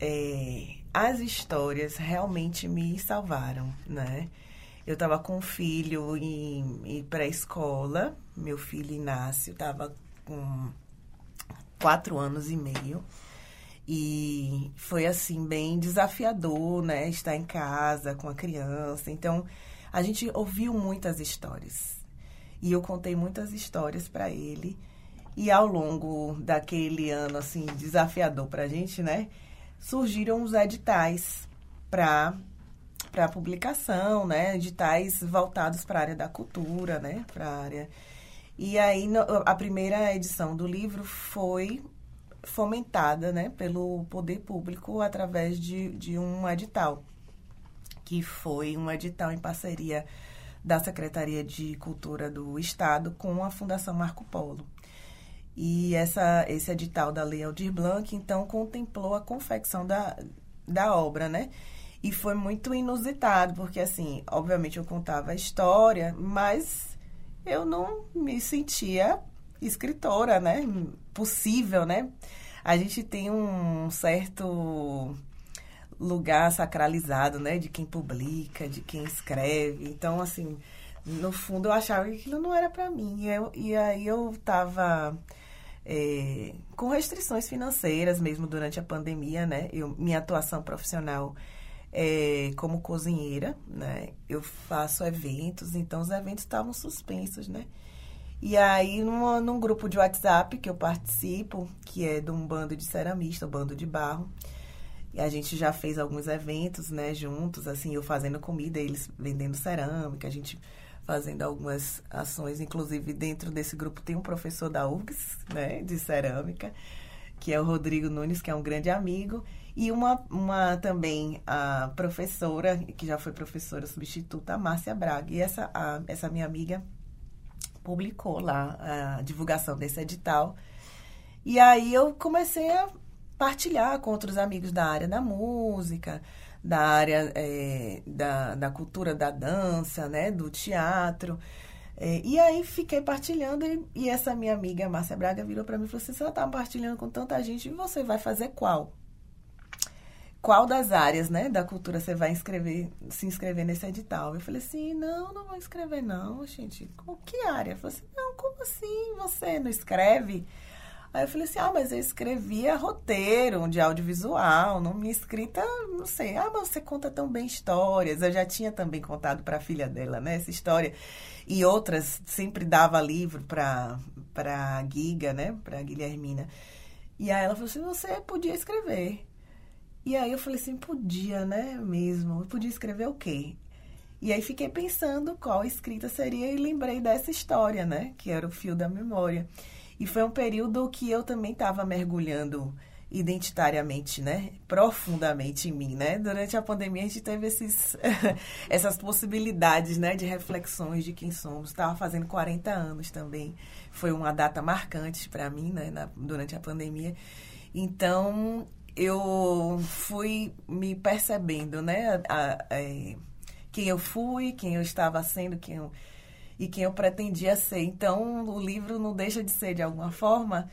é, as histórias realmente me salvaram, né? Eu estava com um filho em, em pré-escola, meu filho Inácio estava com quatro anos e meio. E foi assim bem desafiador, né, estar em casa com a criança. Então, a gente ouviu muitas histórias. E eu contei muitas histórias para ele. E ao longo daquele ano assim desafiador para a gente, né, surgiram os editais para para publicação, né, editais voltados para a área da cultura, né, para a área. E aí a primeira edição do livro foi fomentada né, pelo poder público através de, de um edital, que foi um edital em parceria da Secretaria de Cultura do Estado com a Fundação Marco Polo. E essa, esse edital da Lei Aldir Blanc, então, contemplou a confecção da, da obra, né? E foi muito inusitado, porque, assim, obviamente eu contava a história, mas eu não me sentia escritora, né? Possível, né? A gente tem um certo lugar sacralizado, né? De quem publica, de quem escreve. Então, assim, no fundo eu achava que aquilo não era para mim. Eu, e aí eu tava é, com restrições financeiras mesmo durante a pandemia, né? Eu, minha atuação profissional é como cozinheira, né? Eu faço eventos, então os eventos estavam suspensos, né? E aí, num, num grupo de WhatsApp que eu participo, que é de um bando de ceramista, um bando de barro, e a gente já fez alguns eventos, né, juntos, assim, eu fazendo comida, eles vendendo cerâmica, a gente fazendo algumas ações, inclusive dentro desse grupo tem um professor da UFS, né, de cerâmica, que é o Rodrigo Nunes, que é um grande amigo, e uma, uma também a professora, que já foi professora substituta, a Márcia Braga. E essa, a, essa minha amiga publicou lá a divulgação desse edital. E aí eu comecei a partilhar com outros amigos da área da música, da área é, da, da cultura da dança, né, do teatro. É, e aí fiquei partilhando e, e, essa minha amiga Márcia Braga virou para mim e falou assim, você está partilhando com tanta gente, e você vai fazer qual? qual das áreas, né, da cultura você vai inscrever, se inscrever nesse edital? Eu falei assim, não, não vou inscrever não, gente. Com que área? Eu falei assim, não, como assim você não escreve? Aí eu falei assim, ah, mas eu escrevia roteiro de audiovisual, não me escrita, não sei. Ah, mas você conta tão bem histórias. Eu já tinha também contado para a filha dela, né, essa história. E outras, sempre dava livro para para Giga, né, para Guilhermina. E aí ela falou assim, você podia escrever. E aí eu falei assim, podia, né, mesmo? Eu podia escrever o quê? E aí fiquei pensando qual escrita seria e lembrei dessa história, né, que era o fio da memória. E foi um período que eu também estava mergulhando identitariamente, né, profundamente em mim, né? Durante a pandemia a gente teve esses, essas possibilidades, né, de reflexões de quem somos. Estava fazendo 40 anos também, foi uma data marcante para mim, né, na, durante a pandemia. Então eu fui me percebendo, né? A, a, é, quem eu fui, quem eu estava sendo, quem eu, e quem eu pretendia ser. Então, o livro não deixa de ser, de alguma forma,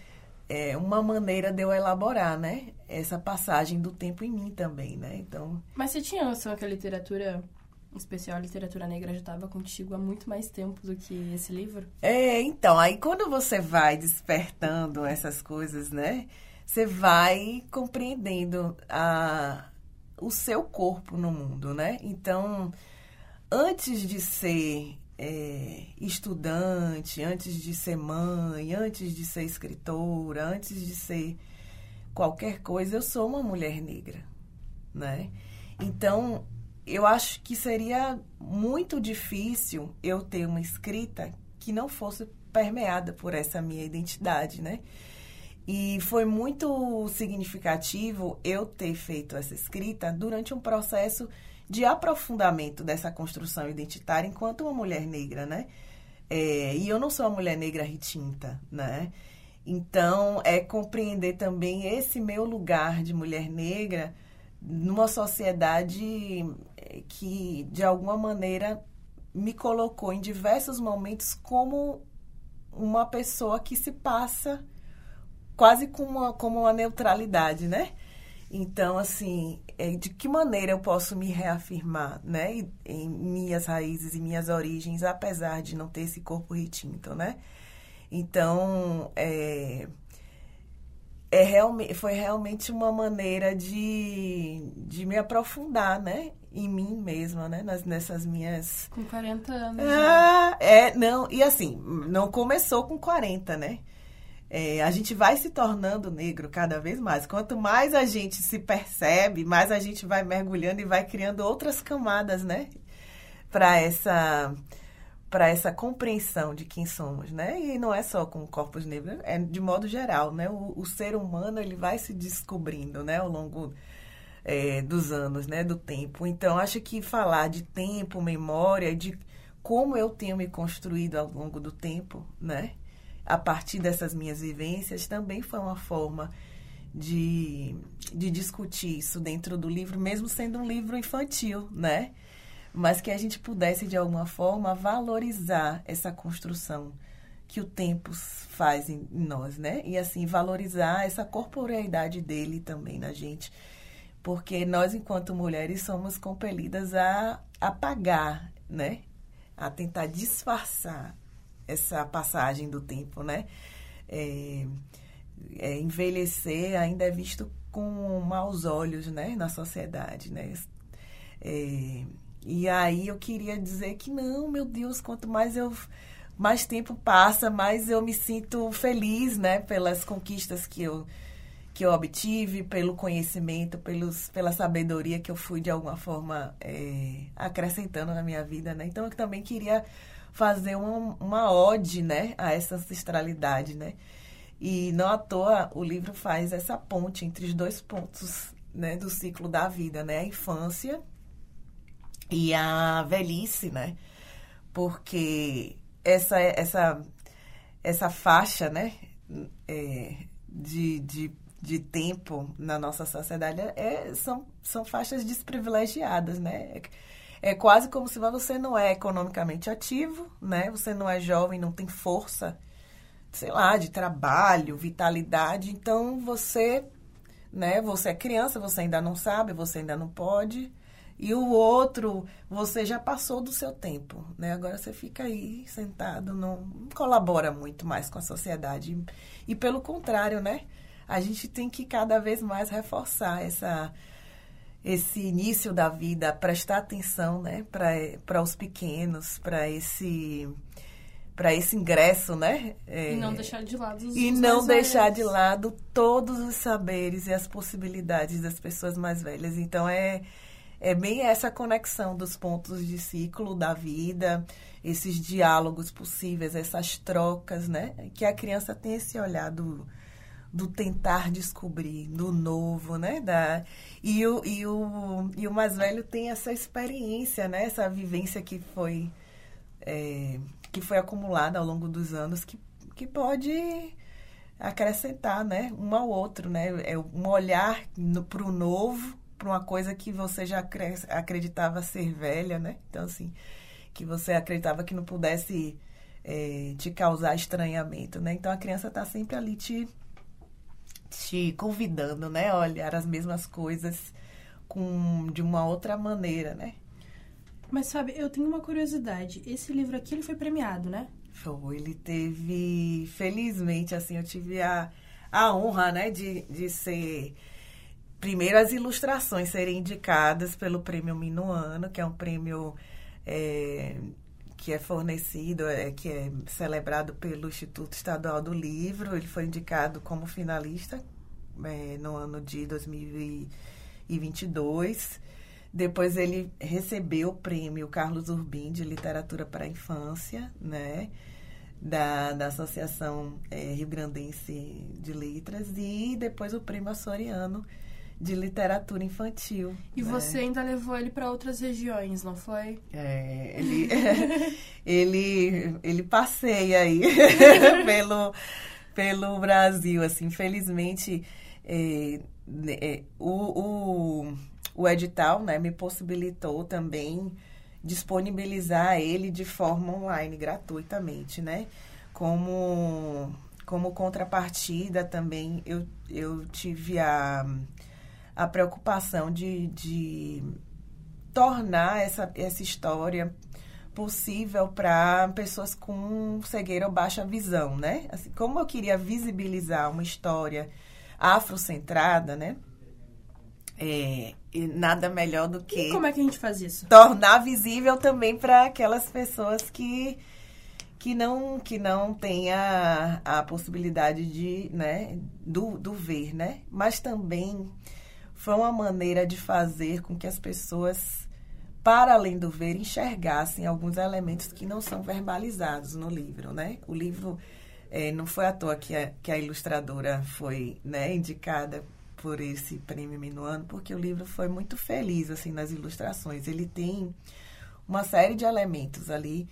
é, uma maneira de eu elaborar, né? Essa passagem do tempo em mim também, né? Então... Mas você tinha noção que a literatura em especial a literatura negra já estava contigo há muito mais tempo do que esse livro? É, então, aí quando você vai despertando essas coisas, né? você vai compreendendo a, o seu corpo no mundo, né? Então, antes de ser é, estudante, antes de ser mãe, antes de ser escritora, antes de ser qualquer coisa, eu sou uma mulher negra, né? Então, eu acho que seria muito difícil eu ter uma escrita que não fosse permeada por essa minha identidade, né? E foi muito significativo eu ter feito essa escrita durante um processo de aprofundamento dessa construção identitária enquanto uma mulher negra, né? É, e eu não sou uma mulher negra retinta, né? Então, é compreender também esse meu lugar de mulher negra numa sociedade eh, que, de alguma maneira, me colocou em diversos momentos como uma pessoa que se passa quase como uma, como uma neutralidade, né? Então, assim, é, de que maneira eu posso me reafirmar, né? Em minhas raízes e minhas origens, apesar de não ter esse corpo retinto, né? Então, é, é foi realmente uma maneira de, de me aprofundar, né? Em mim mesma, né? Nas, nessas minhas... Com 40 anos. Ah, é, não, e assim, não começou com 40, né? É, a gente vai se tornando negro cada vez mais. Quanto mais a gente se percebe, mais a gente vai mergulhando e vai criando outras camadas, né? Para essa para essa compreensão de quem somos, né? E não é só com corpos negros, é de modo geral, né? O, o ser humano ele vai se descobrindo, né? Ao longo é, dos anos, né? Do tempo. Então acho que falar de tempo, memória, de como eu tenho me construído ao longo do tempo, né? A partir dessas minhas vivências também foi uma forma de, de discutir isso dentro do livro, mesmo sendo um livro infantil, né? mas que a gente pudesse, de alguma forma, valorizar essa construção que o tempo faz em nós, né? E, assim, valorizar essa corporeidade dele também na gente. Porque nós, enquanto mulheres, somos compelidas a apagar, né? A tentar disfarçar essa passagem do tempo, né? É, é, envelhecer ainda é visto com maus olhos, né? Na sociedade, né? É, e aí eu queria dizer que não, meu Deus, quanto mais eu mais tempo passa, mais eu me sinto feliz, né, pelas conquistas que eu que eu obtive, pelo conhecimento, pelos, pela sabedoria que eu fui de alguma forma é, acrescentando na minha vida, né? Então eu também queria fazer uma, uma ode, né, a essa ancestralidade, né? E não à toa o livro faz essa ponte entre os dois pontos, né, do ciclo da vida, né? A infância e a velhice, né? Porque essa, essa, essa faixa, né? É, de, de, de tempo na nossa sociedade é, são, são faixas desprivilegiadas, né? É, quase como se você não é economicamente ativo, né? Você não é jovem, não tem força, sei lá, de trabalho, vitalidade. Então você, né? Você é criança, você ainda não sabe, você ainda não pode e o outro, você já passou do seu tempo, né? Agora você fica aí sentado, não colabora muito mais com a sociedade. E pelo contrário, né? A gente tem que cada vez mais reforçar essa esse início da vida, prestar atenção, né, para os pequenos, para esse para esse ingresso, né? É, e não deixar de lado os E não deixar velhos. de lado todos os saberes e as possibilidades das pessoas mais velhas. Então é é bem essa conexão dos pontos de ciclo da vida, esses diálogos possíveis, essas trocas, né? Que a criança tem esse olhar do, do tentar descobrir, do novo, né? Da, e, o, e, o, e o mais velho tem essa experiência, né? Essa vivência que foi, é, que foi acumulada ao longo dos anos, que, que pode acrescentar, né? Um ao outro, né? É um olhar para o novo para uma coisa que você já acreditava ser velha, né? Então, assim, que você acreditava que não pudesse é, te causar estranhamento, né? Então, a criança está sempre ali te, te convidando, né? A olhar as mesmas coisas com, de uma outra maneira, né? Mas, sabe, eu tenho uma curiosidade. Esse livro aqui, ele foi premiado, né? Foi, ele teve... Felizmente, assim, eu tive a, a honra, né? De, de ser primeiro as ilustrações serem indicadas pelo prêmio Minuano, que é um prêmio é, que é fornecido, é, que é celebrado pelo Instituto Estadual do Livro. Ele foi indicado como finalista é, no ano de 2022. Depois ele recebeu o prêmio Carlos Urbim de Literatura para a Infância, né? Da, da Associação é, Rio Grandense de Letras e depois o prêmio Açoriano de literatura infantil. E né? você ainda levou ele para outras regiões, não foi? É, ele, ele, ele passeia aí pelo, pelo Brasil. Assim, felizmente, é, é, o, o, o edital né, me possibilitou também disponibilizar ele de forma online, gratuitamente, né? Como, como contrapartida também, eu, eu tive a, a preocupação de, de tornar essa, essa história possível para pessoas com cegueira ou baixa visão, né? Assim, como eu queria visibilizar uma história afrocentrada, né? É, nada melhor do que. E como é que a gente faz isso? Tornar visível também para aquelas pessoas que que não que não tem a, a possibilidade de né do, do ver né mas também foi uma maneira de fazer com que as pessoas para além do ver enxergassem alguns elementos que não são verbalizados no livro né o livro é, não foi à toa que a, que a ilustradora foi né indicada por esse prêmio Minuano, porque o livro foi muito feliz assim nas ilustrações. Ele tem uma série de elementos ali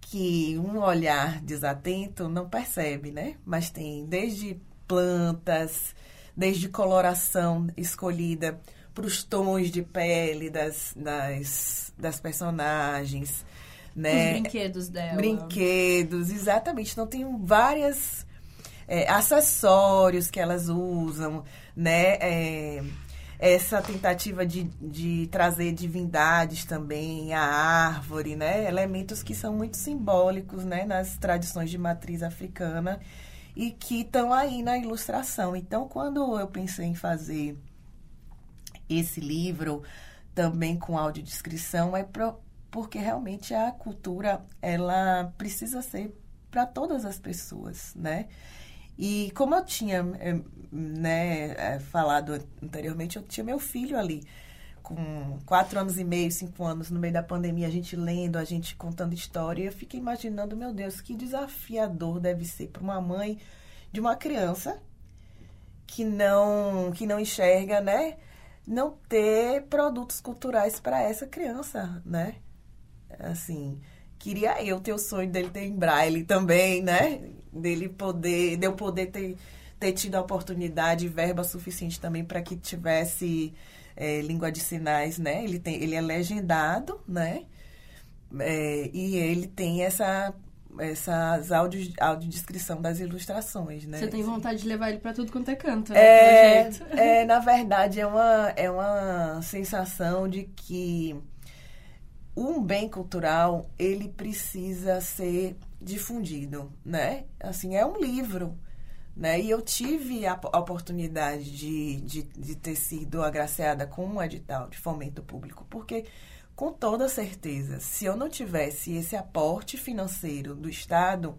que um olhar desatento não percebe, né? Mas tem desde plantas, desde coloração escolhida para os tons de pele das, das, das personagens, né? Os brinquedos dela. Brinquedos, exatamente. Então tem várias é, acessórios que elas usam, né? É, essa tentativa de, de trazer divindades também, a árvore, né? Elementos que são muito simbólicos, né? Nas tradições de matriz africana e que estão aí na ilustração. Então, quando eu pensei em fazer esse livro também com audiodescrição, é pro, porque realmente a cultura ela precisa ser para todas as pessoas, né? E como eu tinha eh, né, eh, falado anteriormente, eu tinha meu filho ali com quatro anos e meio, cinco anos, no meio da pandemia, a gente lendo, a gente contando história, eu fiquei imaginando, meu Deus, que desafiador deve ser para uma mãe de uma criança que não que não enxerga, né, não ter produtos culturais para essa criança, né? Assim, queria eu ter o sonho dele ter em braille também, né? Dele poder, de eu poder ter, ter tido a oportunidade e verba suficiente também para que tivesse é, língua de sinais, né? Ele, tem, ele é legendado, né? É, e ele tem essa essas áudio, audiodescrição das ilustrações, né? Você tem vontade de levar ele para tudo quanto é canto, né? É, é, na verdade, é uma, é uma sensação de que um bem cultural, ele precisa ser difundido, né? Assim, é um livro, né? E eu tive a, oportunidade de, de, de ter sido agraciada com um edital de fomento público, porque com toda certeza, se eu não tivesse esse aporte financeiro do Estado,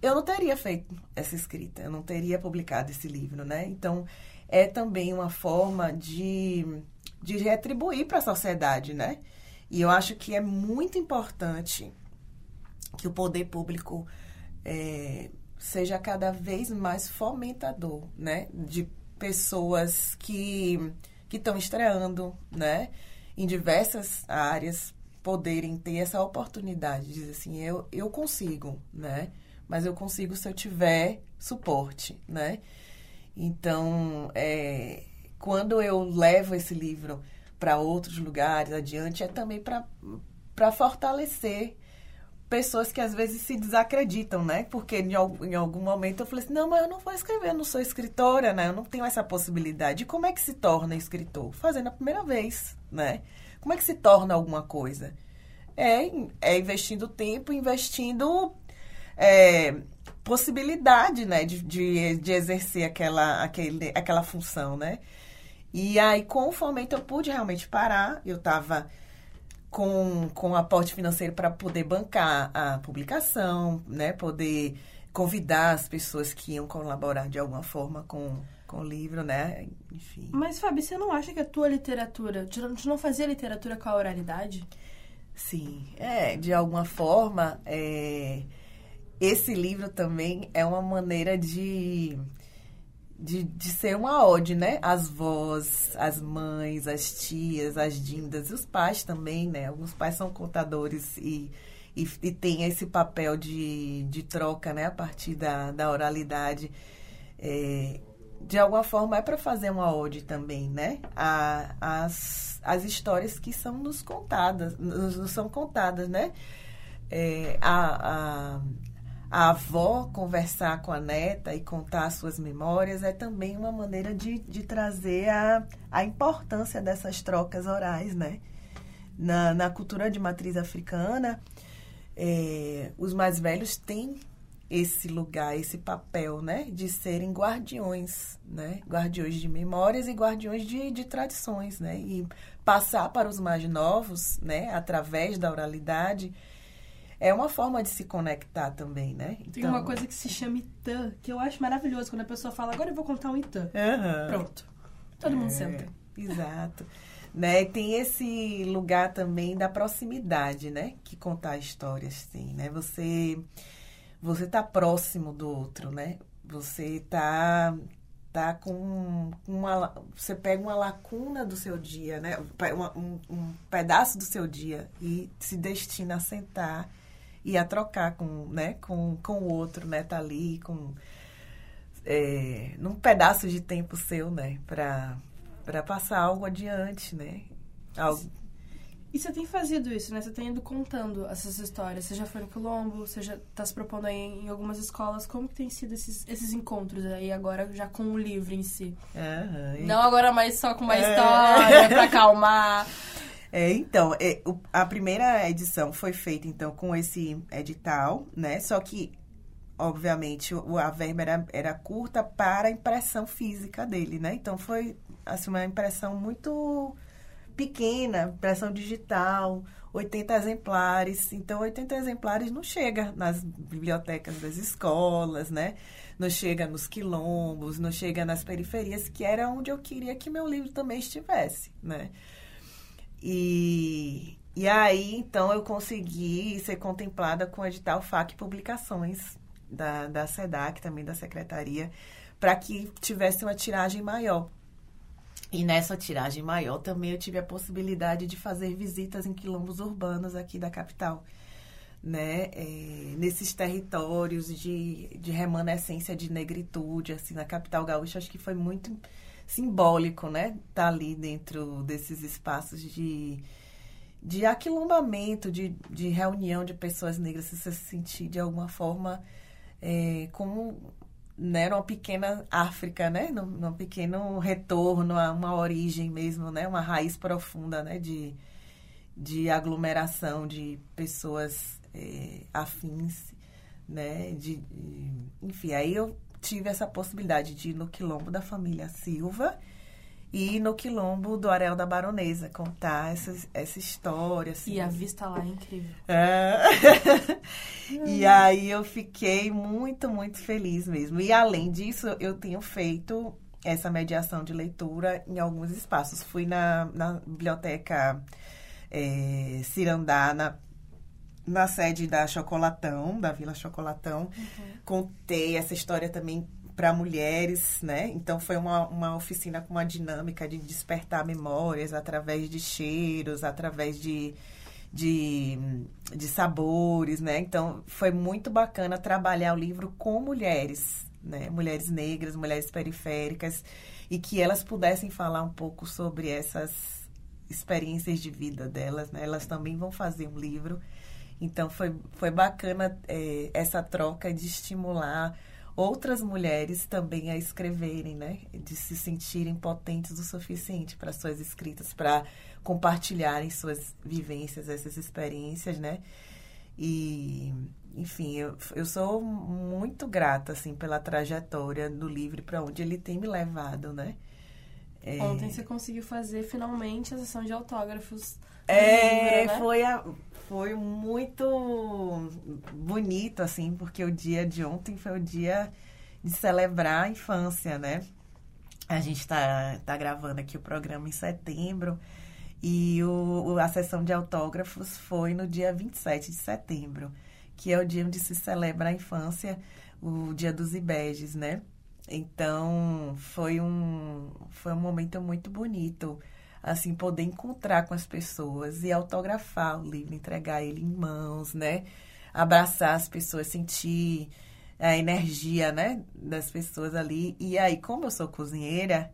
eu não teria feito essa escrita, eu não teria publicado esse livro, né? Então, é também uma forma de, de retribuir para a sociedade, né? E eu acho que é muito importante que o poder público é, seja cada vez mais fomentador, né? De pessoas que que estão estreando, né? Em diversas áreas poderem ter essa oportunidade de dizer assim, eu, eu consigo, né? Mas eu consigo se eu tiver suporte, né? Então, é, quando eu levo esse livro para outros lugares adiante, é também para fortalecer pessoas que às vezes se desacreditam, né? Porque em, em, algum momento eu falei assim, não, mas eu não vou escrever, eu não sou escritora, né? Eu não tenho essa possibilidade. E como é que se torna escritor? Fazendo a primeira vez, né? Como é que se torna alguma coisa? É, é investindo tempo, investindo é, possibilidade, né? De, de, de exercer aquela, aquele, aquela função, né? E aí, com o fomento, eu pude realmente parar. Eu estava com, com aporte financeiro para poder bancar a publicação, né? Poder convidar as pessoas que iam colaborar de alguma forma com, com o livro, né? Enfim. Mas, Fábio, você não acha que a tua literatura, de não fazer literatura com a oralidade? Sim, é, de alguma forma, é, esse livro também é uma maneira de de, de ser uma ode, né? As vós, as mães, as tias, as dindas, e os pais também, né? Alguns pais são contadores e, e, e tem esse papel de, de troca, né, a partir da, da oralidade. É, de alguma forma é para fazer uma ode também, né? A, as, as histórias que são nos contadas, nos, nos são contadas, né? É, a, a, a avó conversar com a neta e contar suas memórias é também uma maneira de, de trazer a, a importância dessas trocas orais, né? Na, na cultura de matriz africana, é, os mais velhos têm esse lugar, esse papel, né, de serem guardiões, né, guardiões de memórias e guardiões de, de tradições, né, e passar para os mais novos, né, através da oralidade, é uma forma de se conectar também, né? Então... Tem uma coisa que se chama Itã, que eu acho maravilhoso quando a pessoa fala, agora eu vou contar um Itã. Uhum. Pronto. Todo mundo é, senta. Exato. né? Tem esse lugar também da proximidade, né? Que contar histórias tem, né? Você você tá próximo do outro, né? Você tá tá com uma você pega uma lacuna do seu dia, né? Um, um pedaço do seu dia e se destina a sentar e a trocar com, né? Com, com o outro, né? Tá ali com é, num pedaço de tempo seu, né? Para para passar algo adiante, né? Algo e você tem fazido isso, né? Você tem ido contando essas histórias. Você já foi no Quilombo, você já está se propondo aí em algumas escolas. Como que tem sido esses, esses encontros aí agora já com o livro em si? Uhum. Não agora mais só com uma é. história para acalmar. É, então, é, o, a primeira edição foi feita então com esse edital, né? Só que, obviamente, o, a verba era, era curta para a impressão física dele, né? Então foi assim, uma impressão muito pequena, impressão digital, 80 exemplares. Então, 80 exemplares não chega nas bibliotecas das escolas, né? Não chega nos quilombos, não chega nas periferias, que era onde eu queria que meu livro também estivesse, né? E, e aí, então, eu consegui ser contemplada com o edital FAC Publicações da, da SEDAC, também da Secretaria, para que tivesse uma tiragem maior. E nessa tiragem maior também eu tive a possibilidade de fazer visitas em quilombos urbanos aqui da capital. Né, é, nesses territórios de, de remanescência de negritude, assim, na capital gaúcha, acho que foi muito simbólico, né, tá ali dentro desses espaços de, de aquilombamento, de, de reunião de pessoas negras, se sentir de alguma forma é, como né, numa pequena África, né, num, num pequeno retorno a uma origem mesmo, né, uma raiz profunda, né, de, de aglomeração de pessoas é, afins, né, de, de, enfim, aí eu tive essa possibilidade de ir no quilombo da família Silva, e no quilombo do Arel da Baronesa, contar essa, essa história. Assim. E a vista lá é incrível. É. e aí eu fiquei muito, muito feliz mesmo. E além disso, eu tenho feito essa mediação de leitura em alguns espaços. Fui na, na biblioteca é, Cirandá, na, na sede da Chocolatão, da Vila Chocolatão. Uhum. Contei essa história também para mulheres, né? Então foi uma, uma oficina com uma dinâmica de despertar memórias através de cheiros, através de, de, de sabores, né? Então foi muito bacana trabalhar o livro com mulheres, né? Mulheres negras, mulheres periféricas e que elas pudessem falar um pouco sobre essas experiências de vida delas, né? Elas também vão fazer um livro. Então foi, foi bacana é, essa troca de estimular outras mulheres também a escreverem, né? De se sentirem potentes o suficiente para suas escritas, para compartilharem suas vivências, essas experiências, né? E, enfim, eu, eu sou muito grata, assim, pela trajetória do livro para onde ele tem me levado, né? É... Ontem você conseguiu fazer finalmente a sessão de autógrafos. É, livro, né? foi, a, foi muito bonito, assim, porque o dia de ontem foi o dia de celebrar a infância, né? A gente está tá gravando aqui o programa em setembro e o, a sessão de autógrafos foi no dia 27 de setembro, que é o dia onde se celebra a infância, o dia dos IBEGs, né? Então, foi um, foi um momento muito bonito assim, poder encontrar com as pessoas e autografar o livro, entregar ele em mãos, né? Abraçar as pessoas, sentir a energia, né, das pessoas ali. E aí, como eu sou cozinheira,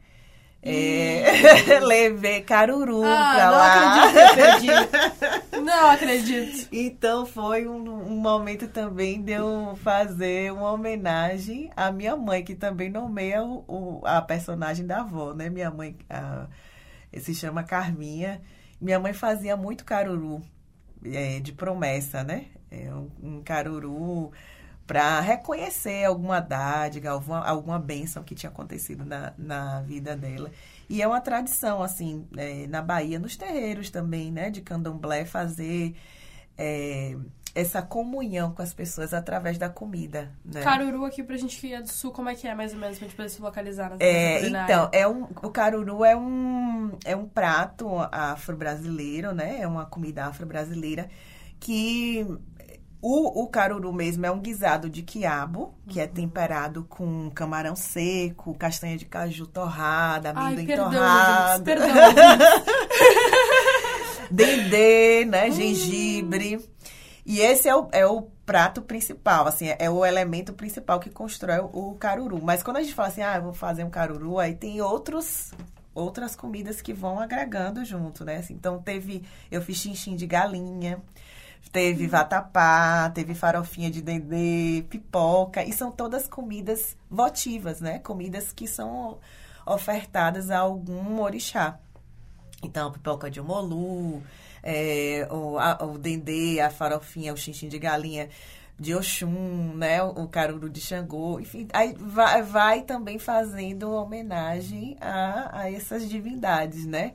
é, levei caruru ah, pra não lá. acredito, Não acredito. Então foi um, um, momento também de eu fazer uma homenagem à minha mãe, que também nomeia o, o a personagem da avó, né? Minha mãe a, se chama Carminha. Minha mãe fazia muito caruru é, de promessa, né? É, um, um caruru para reconhecer alguma dádiva, alguma, alguma bênção que tinha acontecido na, na vida dela. E é uma tradição, assim, é, na Bahia, nos terreiros também, né, de candomblé, fazer é, essa comunhão com as pessoas através da comida. Né? Caruru aqui pra gente que é do sul, como é que é, mais ou menos, pra gente poder se localizar nas é, Então, é um, o caruru é um, é um prato afro-brasileiro, né, é uma comida afro-brasileira que o, o caruru mesmo é um guisado de quiabo, que é uhum. temperado com camarão seco, castanha de caju torrada, amendoim Ai, perdão, torrado. Perdão. Dendê, né? Hum. Gengibre. E esse é o, é o prato principal, assim, é, é o elemento principal que constrói o, caruru. Mas quando a gente fala assim, ah, vou fazer um caruru, aí tem outros outras comidas que vão agregando junto, né? Assim, então teve, eu fiz xinxim de galinha, Teve vatapá, teve farofinha de dendê, pipoca. E são todas comidas votivas, né? Comidas que são ofertadas a algum orixá. Então, pipoca de omolu, é, o, a, o dendê, a farofinha, o xinxim de galinha de Oxum, né? O caruru de Xangô, enfim, aí vai, vai também fazendo homenagem a, a essas divindades, né?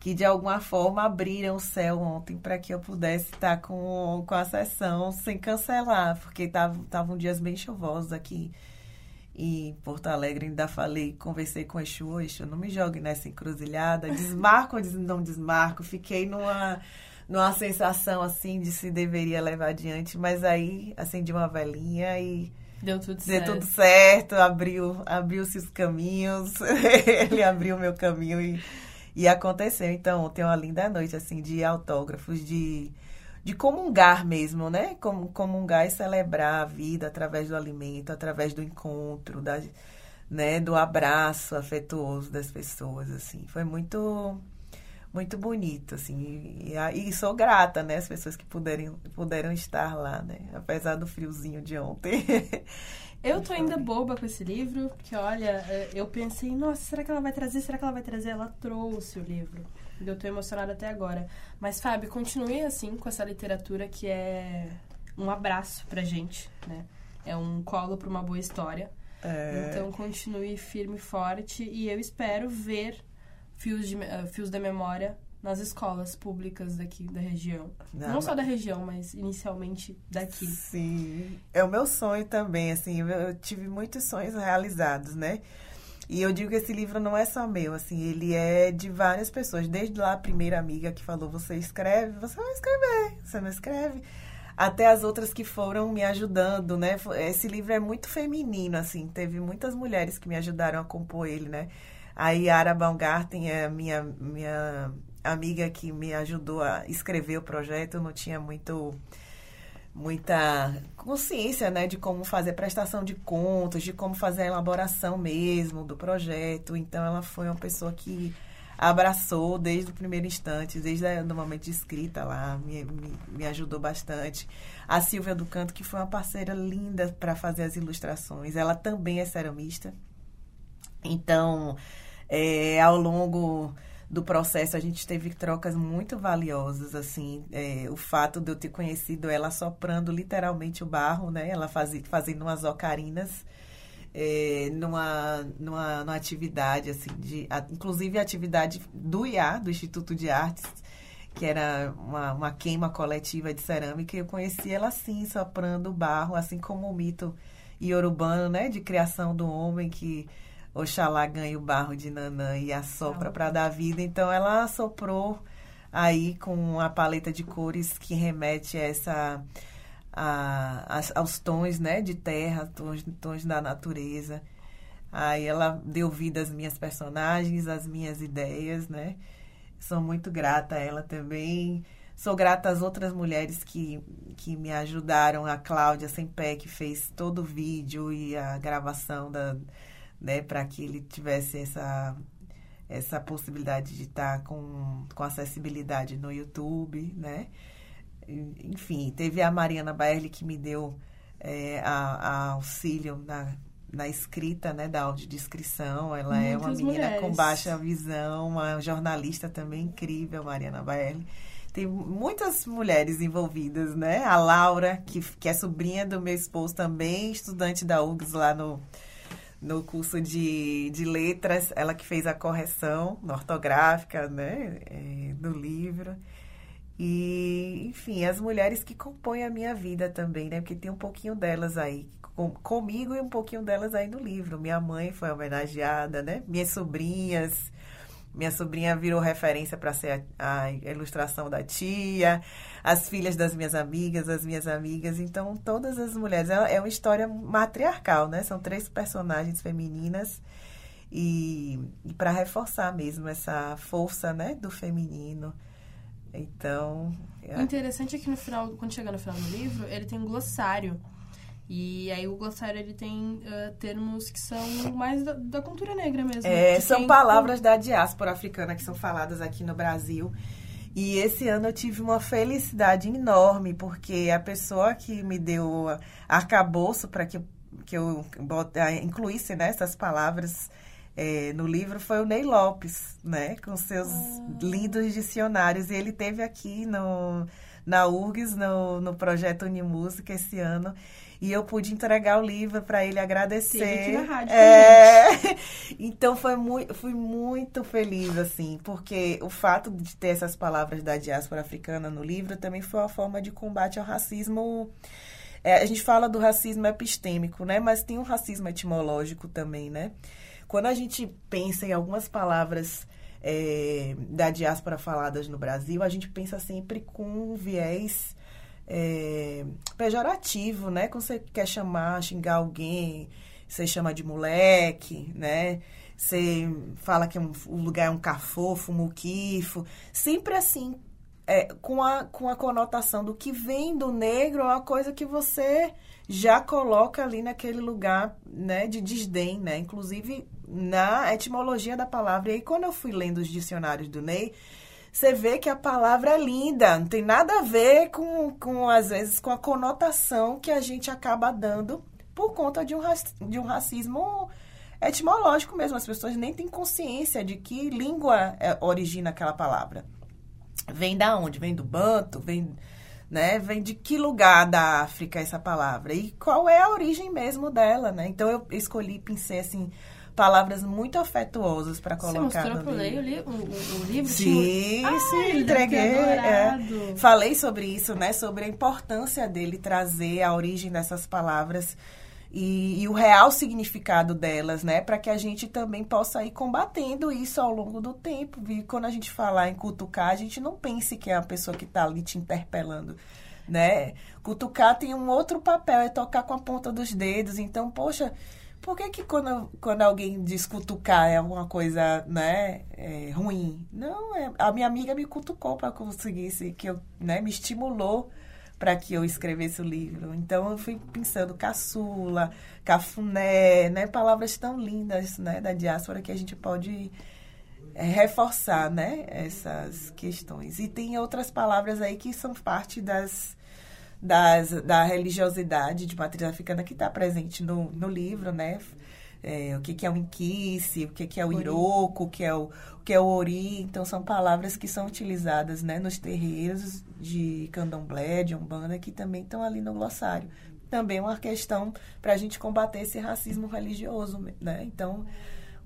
que de alguma forma abriram o céu ontem para que eu pudesse estar com, com a sessão sem cancelar, porque estavam dias bem chuvosos aqui em Porto Alegre. Ainda falei, conversei com o Exu, Exu, não me jogue nessa encruzilhada, desmarco ou não desmarco. Fiquei numa, numa sensação assim de se deveria levar adiante, mas aí acendi uma velhinha e. Deu tudo Deu certo. tudo certo, abriu, abriu-se os caminhos, ele abriu o meu caminho e e aconteceu, então, tem uma linda noite, assim, de autógrafos, de, de comungar mesmo, né? Comungar e celebrar a vida através do alimento, através do encontro, da, né? do abraço afetuoso das pessoas, assim. Foi muito muito bonito, assim, e, e, sou grata, né, as pessoas que puderem, puderam estar lá, né, apesar do friozinho de ontem. Eu tô ainda boba com esse livro, porque olha, é, eu pensei, nossa, será que ela vai trazer? Será que ela vai trazer? Ela trouxe o livro. Eu tô emocionada até agora. Mas, Fábio, continue assim com essa literatura que é um abraço pra gente, né? É um colo pra uma boa história. É... Então, continue firme e forte. E eu espero ver Fios, de, uh, Fios da Memória nas escolas públicas daqui da região. Não, Não só da região, mas inicialmente daqui. Sim. É o meu sonho também, assim, eu tive muitos sonhos realizados, né? E eu digo que esse livro não é só meu, assim, ele é de várias pessoas. Desde lá a primeira amiga que falou, você escreve, você vai escrever, você não escreve. Até as outras que foram me ajudando, né? Esse livro é muito feminino, assim, teve muitas mulheres que me ajudaram a compor ele, né? A Yara Baumgarten é minha, minha amiga que me ajudou a escrever o projeto não tinha muito muita consciência, né, de como fazer prestação de contas, de como fazer a elaboração mesmo do projeto. Então ela foi uma pessoa que abraçou desde o primeiro instante, desde o momento de escrita lá, me, me, me, ajudou bastante. A Silvia do Canto, que foi uma parceira linda para fazer as ilustrações, ela também é ceramista. Então, é, ao longo do processo, a gente teve trocas muito valiosas, assim, é, o fato de eu ter conhecido ela soprando literalmente o barro, né, ela fazia, fazendo umas ocarinas, é, numa, numa, numa atividade, assim, de, a, inclusive a atividade do IA, do Instituto de Artes, que era uma, uma queima coletiva de cerâmica, eu conheci ela assim, soprando o barro, assim como o mito iorubano, né, de criação do homem, que Oxalá ganhe o barro de Nanã e assopra para dar vida. Então ela assoprou aí com a paleta de cores que remete a essa a, a, aos tons né, de terra, tons, tons da natureza. Aí ela deu vida às minhas personagens, às minhas ideias, né? Sou muito grata a ela também. Sou grata às outras mulheres que, que me ajudaram, a Cláudia Sempé, que fez todo o vídeo e a gravação da, né, para que ele tivesse essa, essa possibilidade de estar com, com acessibilidade no YouTube, né? Enfim, teve a Mariana Baerle que me deu é, a, a auxílio na, na escrita, né, da audiodescrição. Ela Muitas é uma menina mulheres. com baixa visão, uma jornalista também incrível, Mariana Baerle. Tem muitas mulheres envolvidas, né? A Laura, que, que é sobrinha do meu esposo também, estudante da URGS lá no, no curso de, de letras, ela que fez a correção ortográfica, né, é, do livro. E, enfim, as mulheres que compõem a minha vida também, né? Porque tem um pouquinho delas aí com, comigo e um pouquinho delas aí no livro. Minha mãe foi homenageada, né? Minhas sobrinhas, minha sobrinha virou referência para ser a, a, ilustração da tia, as filhas das minhas amigas, as minhas amigas. Então, todas as mulheres. É, uma história matriarcal, né? São três personagens femininas. E, e para reforçar mesmo essa força né, do feminino. Então. É... O interessante é que no final, quando chega no final do livro, ele tem um glossário e aí o glossário ele tem uh, termos que são mais da, da cultura negra mesmo. É, são palavras da diáspora africana que são faladas aqui no Brasil. E esse ano eu tive uma felicidade enorme, porque a pessoa que me deu arcabouço para que, que eu incluísse né, essas palavras é, no livro foi o Ney Lopes, né? Com seus ah. lindos dicionários. E ele teve aqui no, na URGS, no, no projeto Unimúsica esse ano e eu pude entregar o livro para ele agradecer. Teve aqui na rádio é... então foi muito, fui muito feliz assim, porque o fato de ter essas palavras da diáspora africana no livro também foi uma forma de combate ao racismo. É, a gente fala do racismo epistêmico, né? Mas tem um racismo etimológico também, né? Quando a gente pensa em algumas palavras é, da diáspora faladas no Brasil, a gente pensa sempre com um viés é, pejorativo, né? Quando você quer chamar, xingar alguém, você chama de moleque, né? Você fala que um, o lugar é um cafofo, um muquifo. Sempre assim, é, com, a, com a conotação do que vem do negro, é uma coisa que você já coloca ali naquele lugar né, de desdém, né? Inclusive na etimologia da palavra. E aí, quando eu fui lendo os dicionários do Ney, você vê que a palavra é linda, não tem nada a ver com, com, às vezes, com a conotação que a gente acaba dando por conta de um, de um racismo etimológico mesmo. As pessoas nem têm consciência de que língua é, origina aquela palavra. Vem da onde? Vem do banto? Vem, né? Vem de que lugar da África essa palavra? E qual é a origem mesmo dela, né? Então eu escolhi, pensei assim palavras muito afetuosas para colocar Você mostrou no livro. Li, o, o, o, livro? Sim, tinha... sim, entreguei. É. Falei sobre isso, né? Sobre a importância dele trazer a origem dessas palavras e, e o real significado delas, né? Para que a gente também possa ir combatendo isso ao longo do tempo. E quando a gente falar em cutucar, a gente não pense que é a pessoa que está ali te interpelando né? Cutucar tem um outro papel, é tocar com a ponta dos dedos. Então, poxa, por que, que quando, quando alguém diz cutucar é alguma coisa, né, é, ruim? Não, é, a minha amiga me cutucou para conseguir que eu, né, me estimulou para que eu escrevesse o livro. Então eu fui pensando caçula, cafuné, né, palavras tão lindas, né, da diáspora que a gente pode é, reforçar, né, essas questões. E tem outras palavras aí que são parte das das, da religiosidade de matriz africana que está presente no, no livro, né? É, o que, que é o inquice, o que, que é o iroco, o que é o, o que é o ori. Então, são palavras que são utilizadas né, nos terreiros de candomblé, de umbanda, que também estão ali no glossário. Também é uma questão para a gente combater esse racismo religioso, né? Então,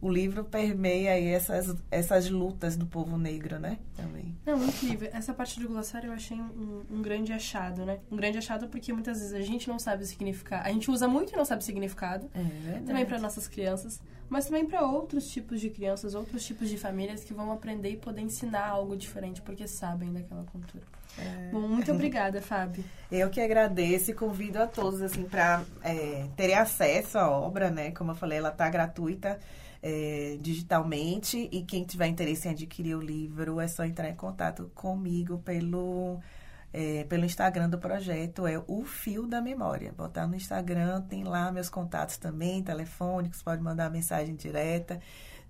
o livro permeia aí essas, essas lutas do povo negro, né? Também. Não, incrível. Essa parte do glossário eu achei um, um, grande achado, né? Um grande achado porque muitas vezes a gente não sabe o significado. A gente usa muito e não sabe o significado. É verdade. Também para nossas crianças, mas também para outros tipos de crianças, outros tipos de famílias que vão aprender e poder ensinar algo diferente porque sabem daquela cultura. É. Bom, muito obrigada, Fábio. Eu que agradeço e convido a todos assim para é, terem acesso à obra, né? Como eu falei, ela está gratuita é, digitalmente. E quem tiver interesse em adquirir o livro, é só entrar em contato comigo pelo, é, pelo Instagram do projeto, é o Fio da Memória. Botar no Instagram, tem lá meus contatos também, telefônicos, pode mandar mensagem direta.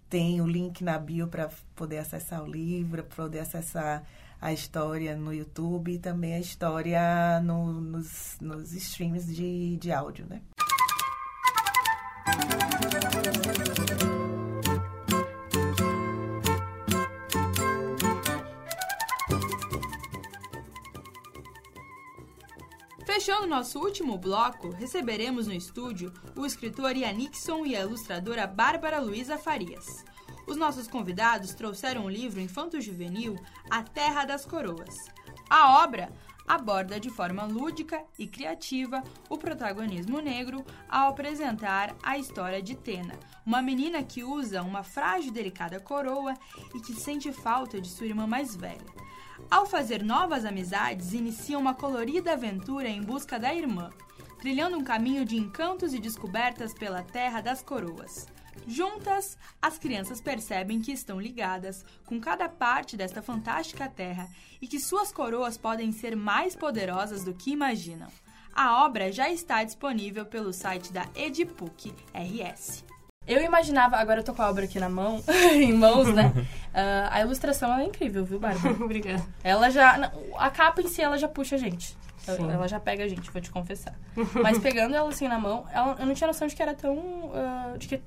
Tem o link na bio para poder acessar o livro, para poder acessar a história no YouTube e também a história no, nos, nos streams de, de áudio, né? Fechando nosso último bloco, receberemos no estúdio o escritor Ian Nixon e a ilustradora Bárbara Luiza Farias. Os nossos convidados trouxeram o livro infanto-juvenil A Terra das Coroas. A obra aborda de forma lúdica e criativa o protagonismo negro ao apresentar a história de Tena, uma menina que usa uma frágil e delicada coroa e que sente falta de sua irmã mais velha. Ao fazer novas amizades, inicia uma colorida aventura em busca da irmã, trilhando um caminho de encantos e descobertas pela Terra das Coroas. Juntas, as crianças percebem que estão ligadas com cada parte desta fantástica terra e que suas coroas podem ser mais poderosas do que imaginam. A obra já está disponível pelo site da Edipuc RS. Eu imaginava, agora eu tô com a obra aqui na mão, em mãos, né? Uh, a ilustração é incrível, viu, Bárbara? Obrigada. Ela já. A capa em si, ela já puxa a gente. Sim. Ela já pega a gente, vou te confessar. Mas pegando ela assim na mão, ela, eu não tinha noção de que era tão. Uh, de que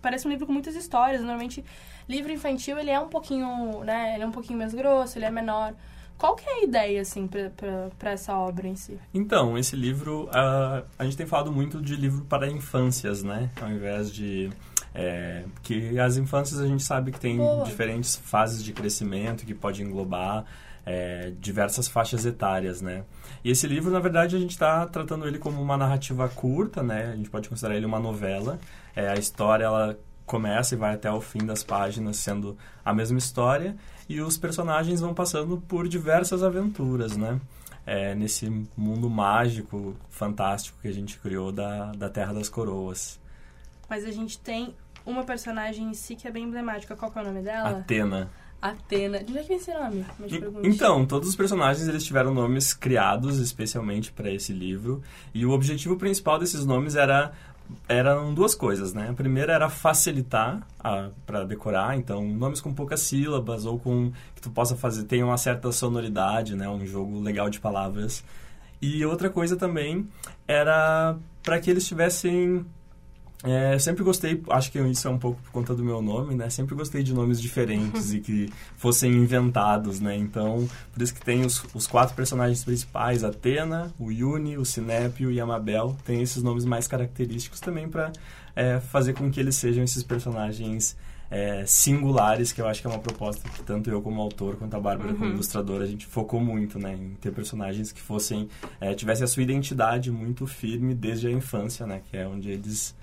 parece um livro com muitas histórias. Normalmente, livro infantil, ele é um pouquinho, né? Ele é um pouquinho mais grosso, ele é menor. Qual que é a ideia, assim, para essa obra em si? Então, esse livro, uh, a gente tem falado muito de livro para infâncias, né? Ao invés de... É, que as infâncias a gente sabe que tem Boa. diferentes fases de crescimento que pode englobar é, diversas faixas etárias, né? E esse livro, na verdade, a gente está tratando ele como uma narrativa curta, né? A gente pode considerar ele uma novela. É, a história, ela começa e vai até o fim das páginas sendo a mesma história e os personagens vão passando por diversas aventuras, né? É, nesse mundo mágico, fantástico que a gente criou da, da Terra das Coroas. Mas a gente tem uma personagem em si que é bem emblemática. Qual é o nome dela? Atena. Atena. De onde é que vem esse nome? Então, todos os personagens eles tiveram nomes criados especialmente para esse livro. E o objetivo principal desses nomes era eram duas coisas, né? A primeira era facilitar para decorar, então nomes com poucas sílabas ou com que tu possa fazer tenha uma certa sonoridade, né? Um jogo legal de palavras. E outra coisa também era para que eles tivessem é, sempre gostei, acho que isso é um pouco por conta do meu nome, né? Sempre gostei de nomes diferentes e que fossem inventados, né? Então, por isso que tem os, os quatro personagens principais, Atena, o Yuni, o Sinépio e a Mabel. Tem esses nomes mais característicos também para é, fazer com que eles sejam esses personagens é, singulares, que eu acho que é uma proposta que tanto eu como autor, quanto a Bárbara uhum. como ilustradora, a gente focou muito, né? Em ter personagens que fossem... É, tivessem a sua identidade muito firme desde a infância, né? Que é onde eles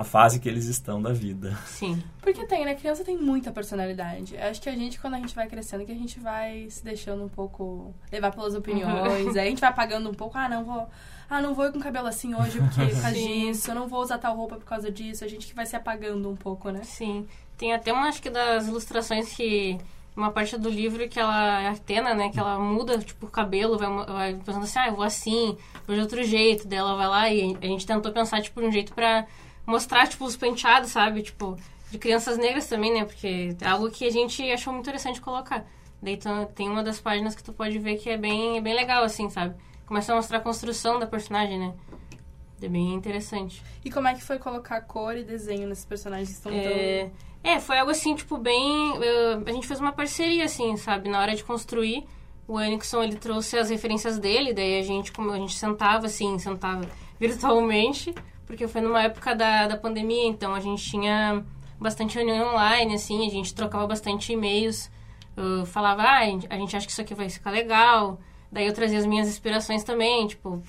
a fase que eles estão da vida. Sim. Porque tem, né? Criança tem muita personalidade. Acho que a gente, quando a gente vai crescendo, que a gente vai se deixando um pouco levar pelas opiniões. Uhum. aí a gente vai apagando um pouco, ah, não vou. Ah, não vou ir com cabelo assim hoje porque por causa disso, eu não vou usar tal roupa por causa disso. A gente que vai se apagando um pouco, né? Sim. Tem até uma, acho que das ilustrações que uma parte do livro que ela, a Atena, né, que ela muda, tipo, o cabelo, vai, vai pensando assim, ah, eu vou assim, vou de outro jeito, dela vai lá e a gente tentou pensar, tipo, um jeito pra mostrar, tipo, os penteados, sabe? Tipo, de crianças negras também, né? Porque é algo que a gente achou muito interessante colocar. Daí tem uma das páginas que tu pode ver que é bem, é bem legal, assim, sabe? Começa a mostrar a construção da personagem, né? É bem interessante. E como é que foi colocar cor e desenho nesses personagens que estão é... tão... É, foi algo assim, tipo, bem... Uh, a gente fez uma parceria, assim, sabe? Na hora de construir, o Anixon, ele trouxe as referências dele, daí a gente, como a gente sentava, assim, sentava virtualmente porque foi numa época da, da pandemia, então a gente tinha bastante reunião online, assim, a gente trocava bastante e-mails, falava, ah, a gente acha que isso aqui vai ficar legal, daí eu trazia as minhas inspirações também, tipo,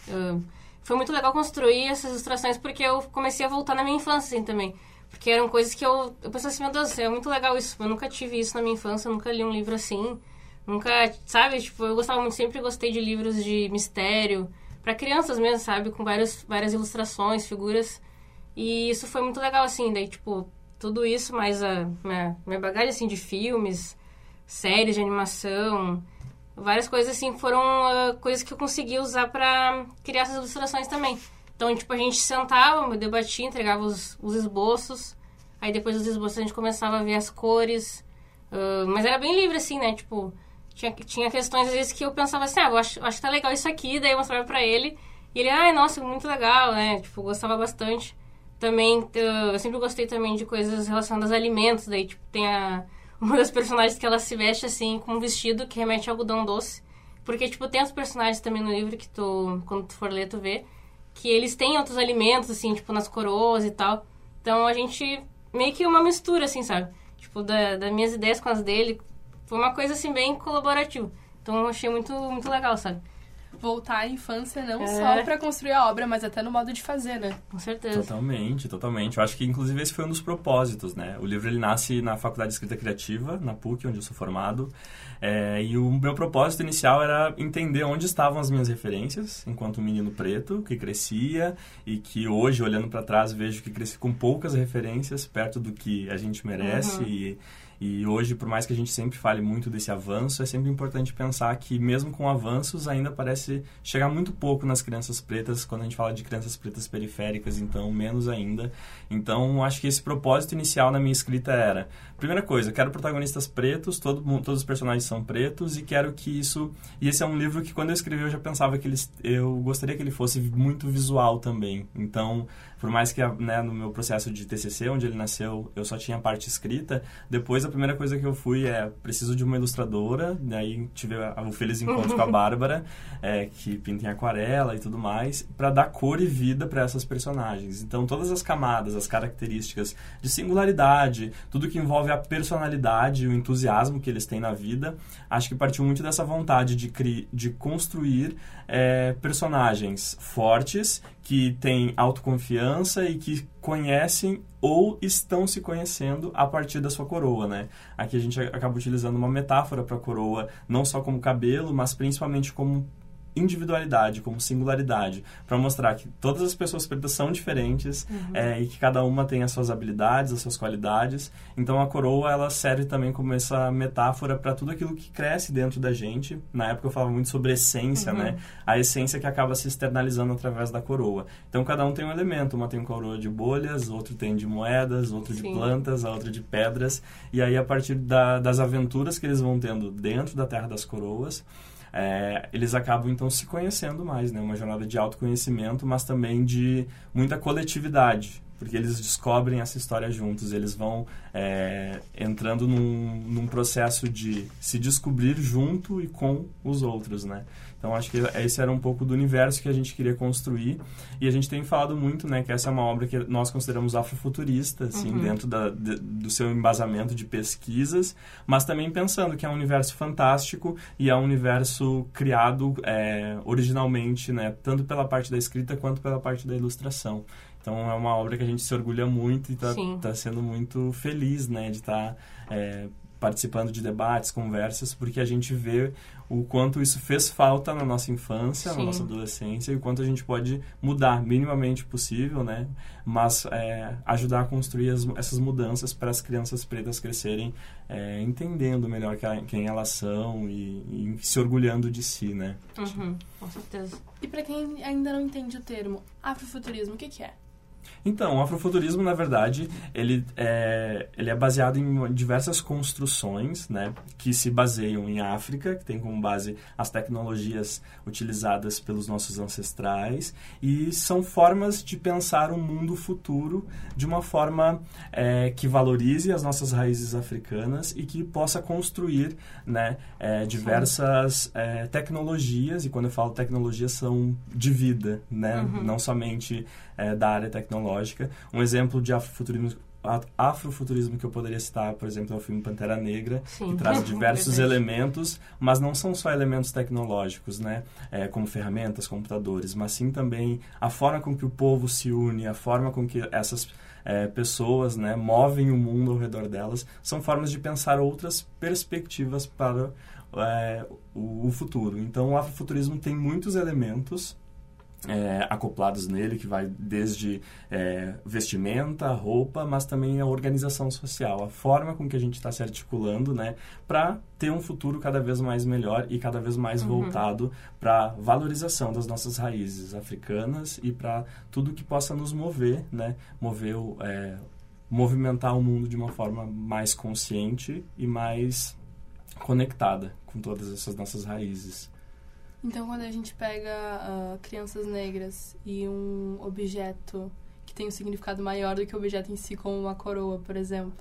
foi muito legal construir essas ilustrações porque eu comecei a voltar na minha infância, assim, também. Porque eram coisas que eu, eu pensei assim, meu Deus, é muito legal isso, eu nunca tive isso na minha infância, eu nunca li um livro assim, nunca, sabe, tipo, eu gostava muito, sempre gostei de livros de mistério, para crianças mesmo, sabe? Com várias, várias ilustrações, figuras. E isso foi muito legal, assim. Daí, tipo, tudo isso, mais a minha, minha bagagem, assim, de filmes, séries de animação, várias coisas, assim, foram uh, coisas que eu consegui usar para criar essas ilustrações também. Então, tipo, a gente sentava, debatia, entregava os, os esboços, aí depois dos esboços a gente começava a ver as cores, uh, mas era bem livre, assim, né, tipo... Tinha, tinha questões, às vezes, que eu pensava assim, ah, eu acho, acho que tá legal isso aqui, daí eu mostrava pra ele, e ele, ai, nossa, muito legal, né? Tipo, gostava bastante. Também, eu sempre gostei também de coisas relacionadas a alimentos. Daí, tipo, tem a, uma das personagens que ela se veste, assim, com um vestido que remete a algodão doce. Porque, tipo, tem os personagens também no livro que tu, quando tu for ler, tu vê, que eles têm outros alimentos, assim, tipo, nas coroas e tal. Então, a gente, meio que uma mistura, assim, sabe? Tipo, da, das minhas ideias com as dele. Foi uma coisa, assim, bem colaborativa. Então, eu achei muito, muito legal, sabe? voltar à infância não É. só pra construir a obra, mas até no modo de fazer, né? Com certeza. Totalmente, totalmente. Eu acho que, inclusive, esse foi um dos propósitos, né? O livro, ele nasce na Faculdade de Escrita Criativa, na PUC, onde eu sou formado. É, e o meu propósito inicial era entender onde estavam as minhas referências, enquanto um menino preto que crescia e que hoje, olhando para trás, vejo que cresci com poucas referências perto do que a gente merece Uhum. e e hoje, por mais que a gente sempre fale muito desse avanço, é sempre importante pensar que, mesmo com avanços, ainda parece chegar muito pouco nas crianças pretas, quando a gente fala de crianças pretas periféricas, então, menos ainda. Então, acho que esse propósito inicial na minha escrita era: primeira coisa, quero protagonistas pretos, todo, todos os personagens são pretos, e quero que isso. E esse é um livro que, quando eu escrevi, eu já pensava que eu gostaria que ele fosse muito visual também. Então, por mais que né, no meu processo de TCC, onde ele nasceu, eu só tinha a parte escrita, depois a primeira coisa que eu fui é preciso de uma ilustradora, daí tive o feliz encontro com a Bárbara, é, que pinta em aquarela e tudo mais, para dar cor e vida para essas personagens. Então todas as camadas, as características de singularidade, tudo que envolve a personalidade, o entusiasmo que eles têm na vida, acho que partiu muito dessa vontade de, cri de construir é, personagens fortes que têm autoconfiança e que conhecem ou estão se conhecendo a partir da sua coroa, né? Aqui a gente acaba utilizando uma metáfora para a coroa, não só como cabelo, mas principalmente como individualidade, como singularidade, para mostrar que todas as pessoas pretas são diferentes é, e que cada uma tem as suas habilidades, as suas qualidades. Então a coroa ela serve também como essa metáfora para tudo aquilo que cresce dentro da gente. Na época eu falava muito sobre essência, né? A essência que acaba se externalizando através da coroa. Então cada um tem um elemento, uma tem uma coroa de bolhas, outro tem de moedas, outro de Sim. plantas, a outra de pedras. E aí a partir da- das aventuras que eles vão tendo dentro da Terra das Coroas, é, eles acabam então se conhecendo mais, né? Uma jornada de autoconhecimento, mas também de muita coletividade, porque eles descobrem essa história juntos, eles vão é, entrando num, num processo de se descobrir junto e com os outros, né? Então acho que esse era um pouco do universo que a gente queria construir e a gente tem falado muito, né, que essa é uma obra que nós consideramos afrofuturista, assim, dentro da, de- do seu embasamento de pesquisas, mas também pensando que é um universo fantástico e é um universo criado é, originalmente, né, tanto pela parte da escrita quanto pela parte da ilustração. Então é uma obra que a gente se orgulha muito e está Sim. sendo muito feliz, né, de estar participando de debates, conversas, porque a gente vê o quanto isso fez falta na nossa infância, Sim. na nossa adolescência, e o quanto a gente pode mudar minimamente possível, né? Mas é, ajudar a construir as- essas mudanças para as crianças pretas crescerem é, entendendo melhor quem elas são e, e se orgulhando de si, né? Uhum, com certeza. E pra quem ainda não entende o termo afrofuturismo, o que, que é? Então, o afrofuturismo, na verdade, ele é, ele é baseado em diversas construções, né, que se baseiam em África, que tem como base as tecnologias utilizadas pelos nossos ancestrais, e são formas de pensar um mundo futuro de uma forma é, que valorize as nossas raízes africanas e que possa construir, né, é, diversas é, tecnologias, e quando eu falo tecnologias, são de vida, né, não somente é, da área tecnológica. Um exemplo de afrofuturismo, afrofuturismo que eu poderia citar, por exemplo, é o filme Pantera Negra, Sim. que traz diversos elementos, mas não são só elementos tecnológicos, né? É, como ferramentas, computadores, mas sim também a forma com que o povo se une, a forma com que essas é, pessoas né, movem o mundo ao redor delas, são formas de pensar outras perspectivas para é, o, o futuro. Então, o afrofuturismo tem muitos elementos é, acoplados nele, que vai desde é, vestimenta, roupa, mas também a organização social, a forma com que a gente está se articulando, né, para ter um futuro cada vez mais melhor e cada vez mais uhum. voltado para valorização das nossas raízes africanas e para tudo que possa nos mover, né, mover o, é, movimentar o mundo de uma forma mais consciente e mais conectada com todas essas nossas raízes. Então, quando a gente pega uh, crianças negras e um objeto que tem um significado maior do que o objeto em si, como uma coroa, por exemplo,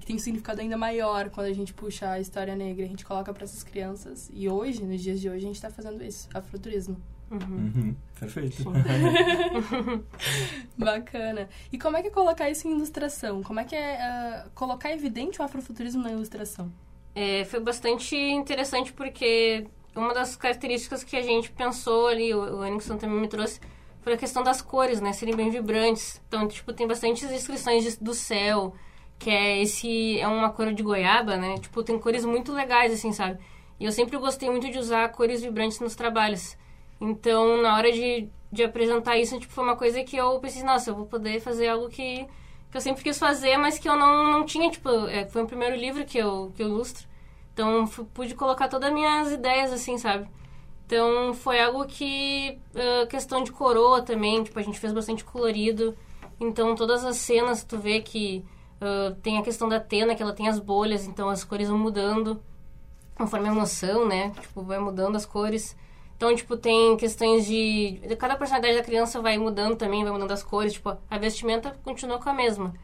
que tem um significado ainda maior quando a gente puxa a história negra, a gente coloca para essas crianças. E hoje, nos dias de hoje, a gente está fazendo isso, afroturismo. Uhum. Uhum. Perfeito. Bacana. E como é que é colocar isso em ilustração? Como é que é uh, colocar evidente o afrofuturismo na ilustração? É, foi bastante interessante porque uma das características que a gente pensou ali, o, o também me trouxe, foi a questão das cores, né? Serem bem vibrantes. Então, tipo, tem bastantes descrições de, do céu, que é esse... É uma cor de goiaba, né? Tipo, tem cores muito legais, assim, sabe? E eu sempre gostei muito de usar cores vibrantes nos trabalhos. Então, na hora de, de apresentar isso, tipo, foi uma coisa que eu pensei, nossa, eu vou poder fazer algo que, que eu sempre quis fazer, mas que eu não, não tinha, tipo... É, foi o primeiro livro que eu, que eu ilustro. Então, pude colocar todas as minhas ideias, assim, sabe? Então, foi algo que... Uh, questão de coroa também, tipo, a gente fez bastante colorido. Então, todas as cenas, tu vê que uh, tem a questão da Tena, que ela tem as bolhas, então as cores vão mudando conforme a emoção, né? Tipo, vai mudando as cores. Então, tipo, tem questões de... Cada personalidade da criança vai mudando também, vai mudando as cores. Tipo, a vestimenta continua com a mesma.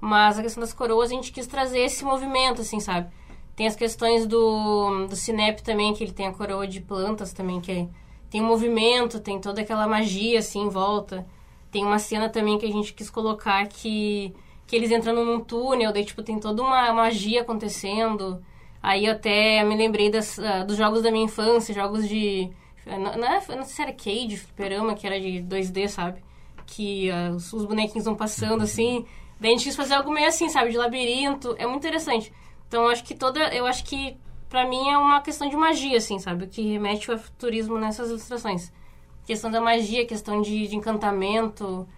Mas a questão das coroas, a gente quis trazer esse movimento, assim, sabe? Tem as questões do, do Cinep também, que ele tem a coroa de plantas também, que é, tem um movimento, tem toda aquela magia assim em volta. Tem uma cena também que a gente quis colocar que, que eles entrando num túnel, daí tipo, tem toda uma magia acontecendo. Aí eu até me lembrei das, uh, dos jogos da minha infância, jogos de. Não, não, sei se era Cade, fliperama, que era de 2D, sabe? Que uh, os, os bonequinhos vão passando assim. Daí a gente quis fazer algo meio assim, sabe? De labirinto. É muito interessante. Então, acho que toda... Eu acho que, para mim, é uma questão de magia, assim, sabe? O que remete ao futurismo nessas ilustrações. Questão da magia, questão de, de encantamento.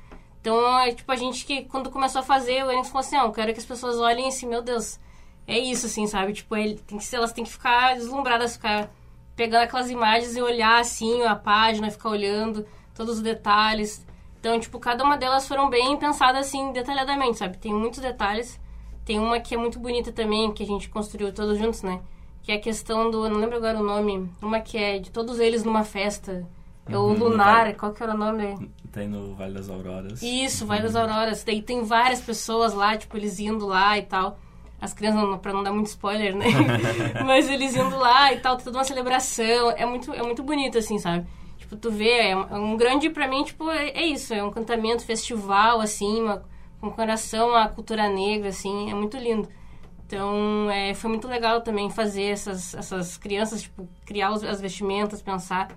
Então, é tipo, a gente que, quando começou a fazer, o Enes falou assim, não, eu quero que as pessoas olhem assim, meu Deus, é isso, assim, sabe? Tipo, ele tem que elas têm que ficar deslumbradas, ficar pegando aquelas imagens e olhar, assim, a página, ficar olhando todos os detalhes. Então, tipo, cada uma delas foram bem pensadas, assim, detalhadamente, sabe? Tem muitos detalhes. Tem uma que é muito bonita também, que a gente construiu todos juntos, né? Que é a questão do. não lembro agora o nome. Uma que é de todos eles numa festa. É o uhum, Lunar, qual que era o nome? Tem no Vale das Auroras. Isso, Vale das Auroras. Daí tem várias pessoas lá, tipo, eles indo lá e tal. As crianças, não, pra não dar muito spoiler, né? Mas eles indo lá e tal, toda uma celebração. É muito, é muito bonito, assim, sabe? Tipo, tu vê, é um, é um grande, pra mim, tipo, é, é, isso. É um cantamento, festival, assim, uma, com coração à cultura negra, assim, é muito lindo. Então, é, foi muito legal também fazer essas, essas crianças, tipo, criar os, as vestimentas, pensar.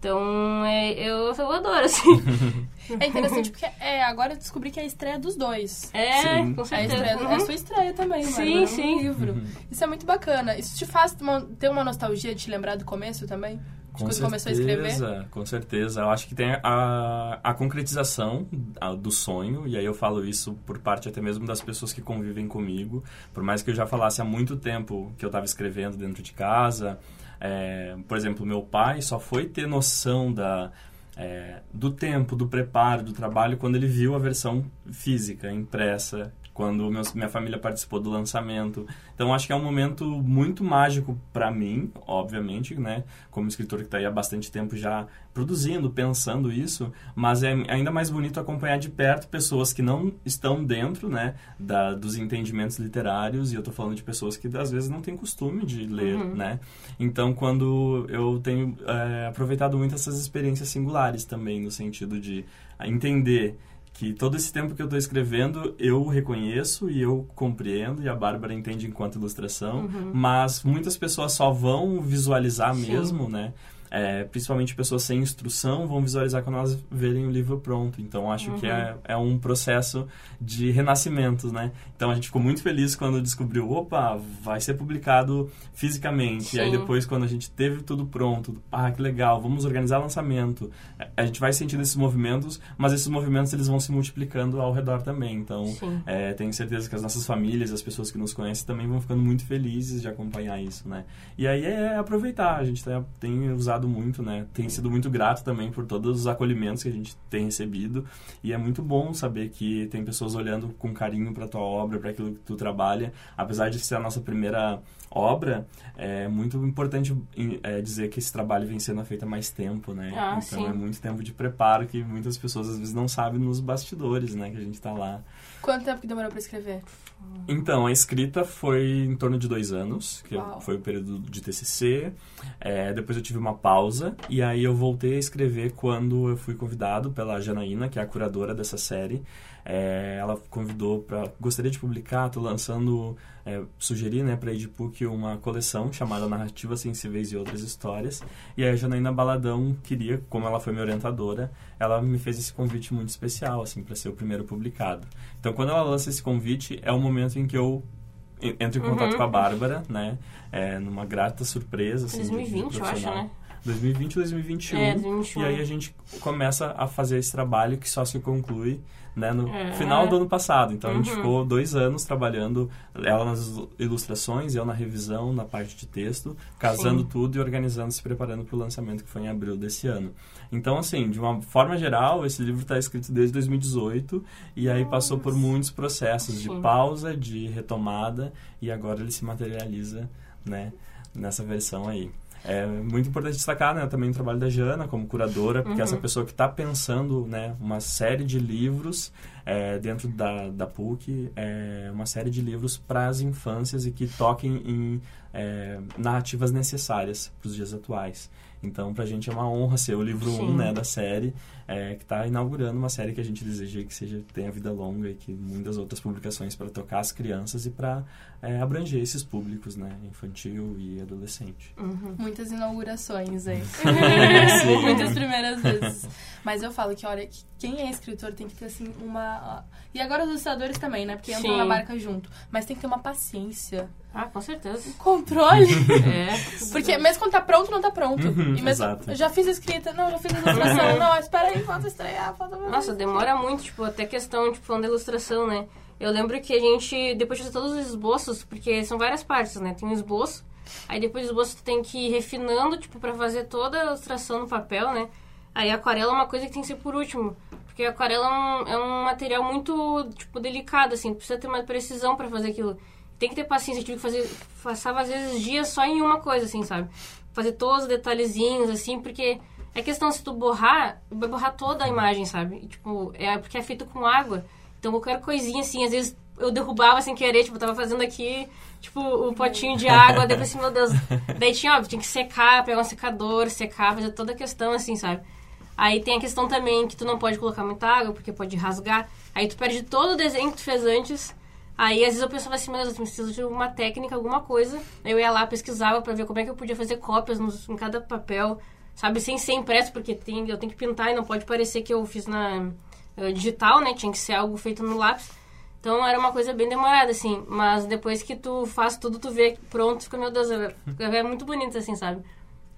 Então, é, eu, eu adoro, assim. É interessante porque é, agora eu descobri que é a estreia dos dois. É, sim. com certeza. A estreia, uhum. É a sua estreia também, sim, mano, sim. Um livro. Uhum. Isso é muito bacana. Isso te faz ter uma nostalgia de te lembrar do começo também? Com certeza, começou a escrever? Com certeza. Eu acho que tem a, a concretização do sonho, e aí eu falo isso por parte até mesmo das pessoas que convivem comigo. Por mais que eu já falasse há muito tempo que eu estava escrevendo dentro de casa. É, por exemplo, meu pai só foi ter noção da, é, do tempo, do preparo, do trabalho, quando ele viu a versão física, impressa, quando meus, minha família participou do lançamento. Então acho que é um momento muito mágico para mim, obviamente, né? Como escritor que está aí há bastante tempo já produzindo, pensando isso, mas é ainda mais bonito acompanhar de perto pessoas que não estão dentro, né, da, dos entendimentos literários e eu estou falando de pessoas que às vezes não têm costume de ler, uhum. né? Então quando eu tenho é, aproveitado muito essas experiências singulares também no sentido de entender que todo esse tempo que eu estou escrevendo eu reconheço e eu compreendo e a Bárbara entende enquanto ilustração, uhum. mas muitas pessoas só vão visualizar Sim. mesmo, né? É, principalmente pessoas sem instrução, vão visualizar quando elas verem o livro pronto. Então, acho que é, é um processo de renascimento, né? Então, a gente ficou muito feliz quando descobriu, opa, vai ser publicado fisicamente. Sim. E aí, depois, quando a gente teve tudo pronto, ah, que legal, vamos organizar lançamento. A gente vai sentindo esses movimentos, mas esses movimentos, eles vão se multiplicando ao redor também. Então, é, tenho certeza que as nossas famílias, as pessoas que nos conhecem também vão ficando muito felizes de acompanhar isso, né? E aí é aproveitar, a gente tá- tem usado muito, né? Tem sido muito grato também por todos os acolhimentos que a gente tem recebido e é muito bom saber que tem pessoas olhando com carinho para tua obra, para aquilo que tu trabalha, apesar de ser a nossa primeira obra, é muito importante é, dizer que esse trabalho vem sendo feito há mais tempo, né? Ah, então sim. é muito tempo de preparo que muitas pessoas às vezes não sabem nos bastidores, né? Que a gente tá lá Quanto tempo que demorou pra escrever? então, a escrita foi em torno de dois anos, que Uau. foi o período de TCC. É, depois eu tive uma pausa e aí eu voltei a escrever quando eu fui convidado pela Janaína, que é a curadora dessa série. É, ela convidou para gostaria de publicar, tô lançando, é, sugeri, né, para Edipuc uma coleção chamada Narrativas Sensíveis e Outras Histórias. E aí a Janaína Baladão queria, como ela foi minha orientadora, ela me fez esse convite muito especial, assim, para ser o primeiro publicado. Então, quando ela lança esse convite, é o momento em que eu en- entro em contato Uhum. com a Bárbara, né? É, numa grata surpresa, assim, de- de 2020, eu acho, né? 2020 2021. É, 2021. E aí a gente começa a fazer esse trabalho que só se conclui né, no É. final do ano passado. Então a gente Uhum. ficou dois anos trabalhando, ela nas ilustrações, eu na revisão, na parte de texto, casando Sim. tudo e organizando, se preparando para o lançamento que foi em abril desse ano. Então, assim, de uma forma geral, esse livro está escrito desde 2018 e aí passou por muitos processos de Sim. pausa, de retomada e agora ele se materializa, né, nessa versão aí. É muito importante destacar né, também o trabalho da Jana como curadora, porque Uhum. essa pessoa que está pensando né, uma série de livros é, dentro da, da PUC, é, uma série de livros para as infâncias e que toquem em é, narrativas necessárias para os dias atuais. Então, para a gente é uma honra ser o livro 1 Sim. um, né, da série, é, que está inaugurando uma série que a gente deseja que seja tenha vida longa e que muitas outras publicações para tocar as crianças e para é, abranger esses públicos, né, infantil e adolescente. Uhum. Muitas inaugurações aí. Muitas primeiras vezes. Mas eu falo que, olha, que quem é escritor tem que ter, assim, uma... E agora os ilustradores também, né? Porque entram Sim. na marca junto. Mas tem que ter uma paciência. Ah, com certeza. Um controle. É. Porque mesmo quando tá pronto, não tá pronto. Uhum, e mesmo, exato. eu já fiz a escrita, não, já fiz a ilustração, não, espera aí, falta estrear, falta... Nossa, demora muito, tipo, até questão, tipo, falando da ilustração, né? Eu lembro que a gente, depois de todos os esboços, porque são várias partes, né? Tem um esboço, aí depois do esboço tu tem que ir refinando, tipo, pra fazer toda a ilustração no papel, né? Aí aquarela é uma coisa que tem que ser por último, porque aquarela é um, é um material muito, tipo, delicado, assim, precisa ter uma precisão pra fazer aquilo. Tem que ter paciência, eu tive que fazer, passava às vezes dias só em uma coisa, assim, sabe? Fazer todos os detalhezinhos, assim, porque é questão, se tu borrar, vai borrar toda a imagem, sabe? E, tipo, é porque é feito com água. Então qualquer coisinha, assim, às vezes eu derrubava sem querer, tipo, eu tava fazendo aqui, tipo, o potinho de água, depois assim, meu Deus. Daí tinha, óbvio, tinha que secar, pegar um secador, secar, fazer toda a questão, assim, sabe? Aí tem a questão também que tu não pode colocar muita água, porque pode rasgar. Aí tu perde todo o desenho que tu fez antes. Aí às vezes eu pensava assim, meu Deus, eu preciso de uma técnica, alguma coisa. Aí eu ia lá, pesquisava pra ver como é que eu podia fazer cópias nos, em cada papel, sabe? Sem ser impresso, porque tem, eu tenho que pintar e não pode parecer que eu fiz na eh, digital, né? Tinha que ser algo feito no lápis. Então era uma coisa bem demorada, assim. Mas depois que tu faz tudo, tu vê pronto, fica, meu Deus, é, é muito bonito, assim, sabe?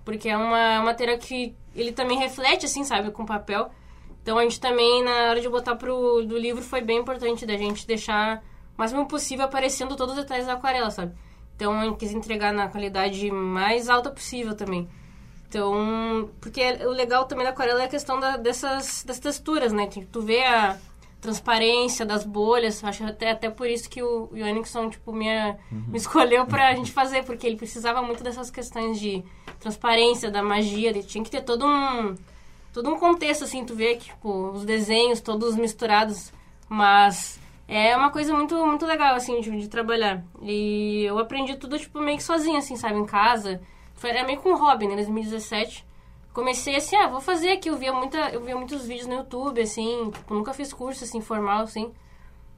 Porque é uma, é um material que ele também reflete, assim, sabe, com papel. Então a gente também, na hora de botar pro do livro, foi bem importante da gente deixar o máximo possível aparecendo todos os detalhes da aquarela, sabe? Então a gente quis entregar na qualidade mais alta possível também. Então, porque o legal também da aquarela é a questão da, dessas das texturas, né? Tu vê a transparência das bolhas, acho até, até por isso que o, Yannickson, tipo, me, me escolheu pra gente fazer, porque ele precisava muito dessas questões de transparência, da magia, ele tinha que ter todo um todo um contexto, assim, tu vê que, tipo, os desenhos todos misturados, mas é uma coisa muito, muito legal, assim, de, de trabalhar. E eu aprendi tudo, tipo, meio que sozinha, assim, sabe, em casa. Foi, era meio com um hobby, né, em 2017. Comecei assim, ah, vou fazer aqui, eu via, muita, eu via muitos vídeos no YouTube, assim, tipo, nunca fiz curso, assim, formal, assim.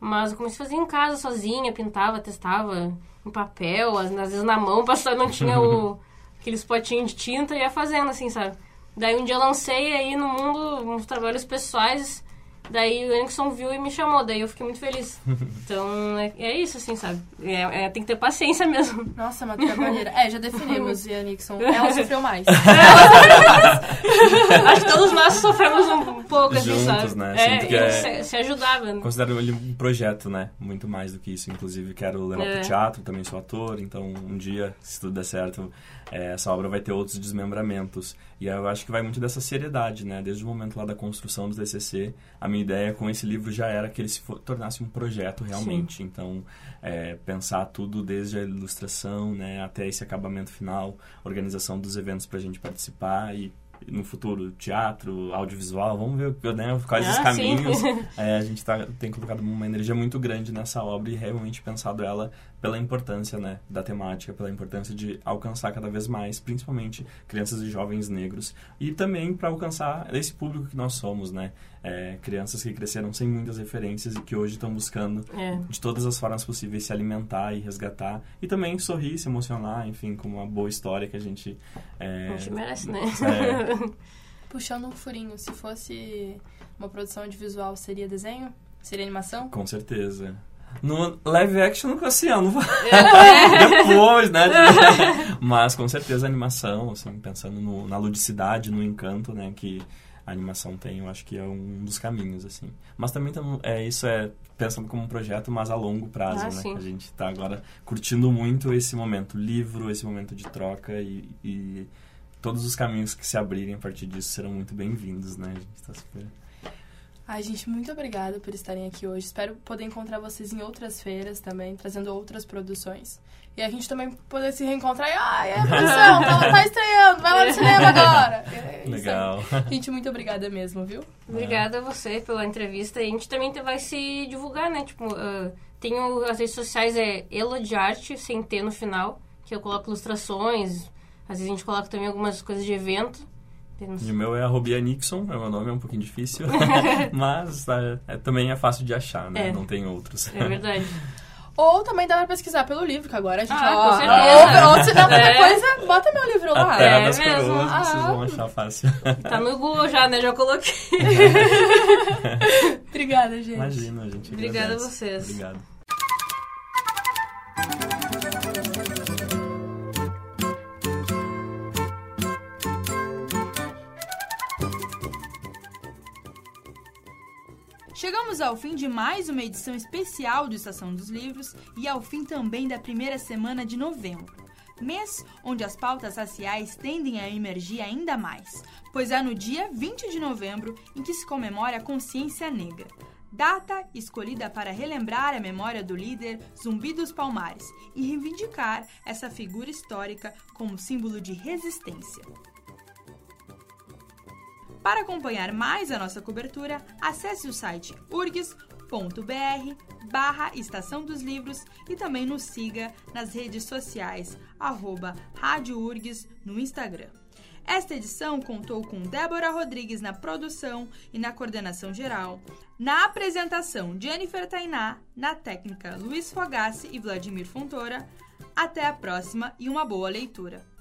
Mas eu comecei a fazer em casa, sozinha, pintava, testava em papel, às, às vezes na mão, passando, não tinha o aqueles potinhos de tinta ia fazendo, assim, sabe? Daí um dia eu lancei aí no mundo uns trabalhos pessoais Daí o Erickson viu e me chamou, daí eu fiquei muito feliz. Então é, é isso, assim, sabe? É, é, tem que ter paciência mesmo. Nossa, uma trabalheira. É, já definimos, Ian Nixon. Ela sofreu mais. Acho que todos nós sofremos um pouco, assim, Juntos, sabe? né? É, Sinto que e é- se, se ajudava. né? Considero ele um projeto, né? Muito mais do que isso. Inclusive, quero levar É. pro teatro, também sou ator. Então, um dia, se tudo der certo, é, essa obra vai ter outros desmembramentos. E eu acho que vai muito dessa seriedade, né? Desde o momento lá da construção do DCC, a minha ideia com esse livro já era que ele se for- tornasse um projeto realmente. Então, é, pensar tudo desde a ilustração, né? Até esse acabamento final, organização dos eventos pra gente participar e no futuro teatro, audiovisual, vamos ver né, quais os Ah, sim. caminhos. É, a gente tá, tem colocado uma energia muito grande nessa obra e realmente pensado ela pela importância né, da temática, pela importância de alcançar cada vez mais, principalmente crianças e jovens negros, e também para alcançar esse público que nós somos, né? É, crianças que cresceram sem muitas referências e que hoje estão buscando É. de todas as formas possíveis se alimentar e resgatar e também sorrir, se emocionar, enfim, com uma boa história que a gente é, A gente merece, né? é, Puxando um furinho, se fosse uma produção audiovisual, seria desenho? Seria animação? Com certeza. No live action nunca assim, não vou... É. Depois, né? Mas com certeza a animação, assim, pensando no- na ludicidade, no encanto, né, que a animação tem, eu acho que é um dos caminhos, assim. Mas também tamo- é, isso é pensando como um projeto, mas a longo prazo, Ah, né? sim. A gente tá agora curtindo muito esse momento livro, esse momento de troca e, e todos os caminhos que se abrirem a partir disso serão muito bem-vindos, né? A gente tá super... Ai, gente, muito obrigada por estarem aqui hoje. Espero poder encontrar vocês em outras feiras também, trazendo outras produções. E a gente também poder se reencontrar e, ai, é a produção, tá, tá estreando, vai lá no cinema agora. É. Legal. Gente, muito obrigada mesmo, viu? Obrigada a você pela entrevista. E a gente também vai se divulgar, né? Tipo, ah, tem o- as redes sociais, é Elo de Arte, sem T no final, que eu coloco ilustrações. Às vezes a gente coloca também algumas coisas de evento. Temos... E o meu é arrobia Nixon, é o meu nome, é um pouquinho difícil, mas é, é- também é fácil de achar, né? É. Não tem outros. É verdade. Ou também dá pra pesquisar pelo livro, que agora a gente... Ah, ó, com certeza. Ou, ou se não, qualquer É. coisa, bota meu livro A lá. Terra É das mesmo? Coroas, vocês Ah. vão achar fácil. Tá no Google já, né? Já coloquei. Obrigada, gente. Imagina, a gente Obrigada a vocês. Obrigado. Chegamos ao fim de mais uma edição especial do Estação dos Livros e ao fim também da primeira semana de novembro. Mês onde as pautas raciais tendem a emergir ainda mais, pois é no dia 20 de novembro em que se comemora a consciência negra. Data escolhida para relembrar a memória do líder Zumbi dos Palmares e reivindicar essa figura histórica como símbolo de resistência. Para acompanhar mais a nossa cobertura, acesse o site urgs.br barra Estação dos Livros e também nos siga nas redes sociais, arroba Rádio Urgs no Instagram. Esta edição contou com Débora Rodrigues na produção e na coordenação geral, na apresentação Jennifer Tainá, na técnica Luiz Fogassi e Vladimir Fontoura. Até a próxima e uma boa leitura!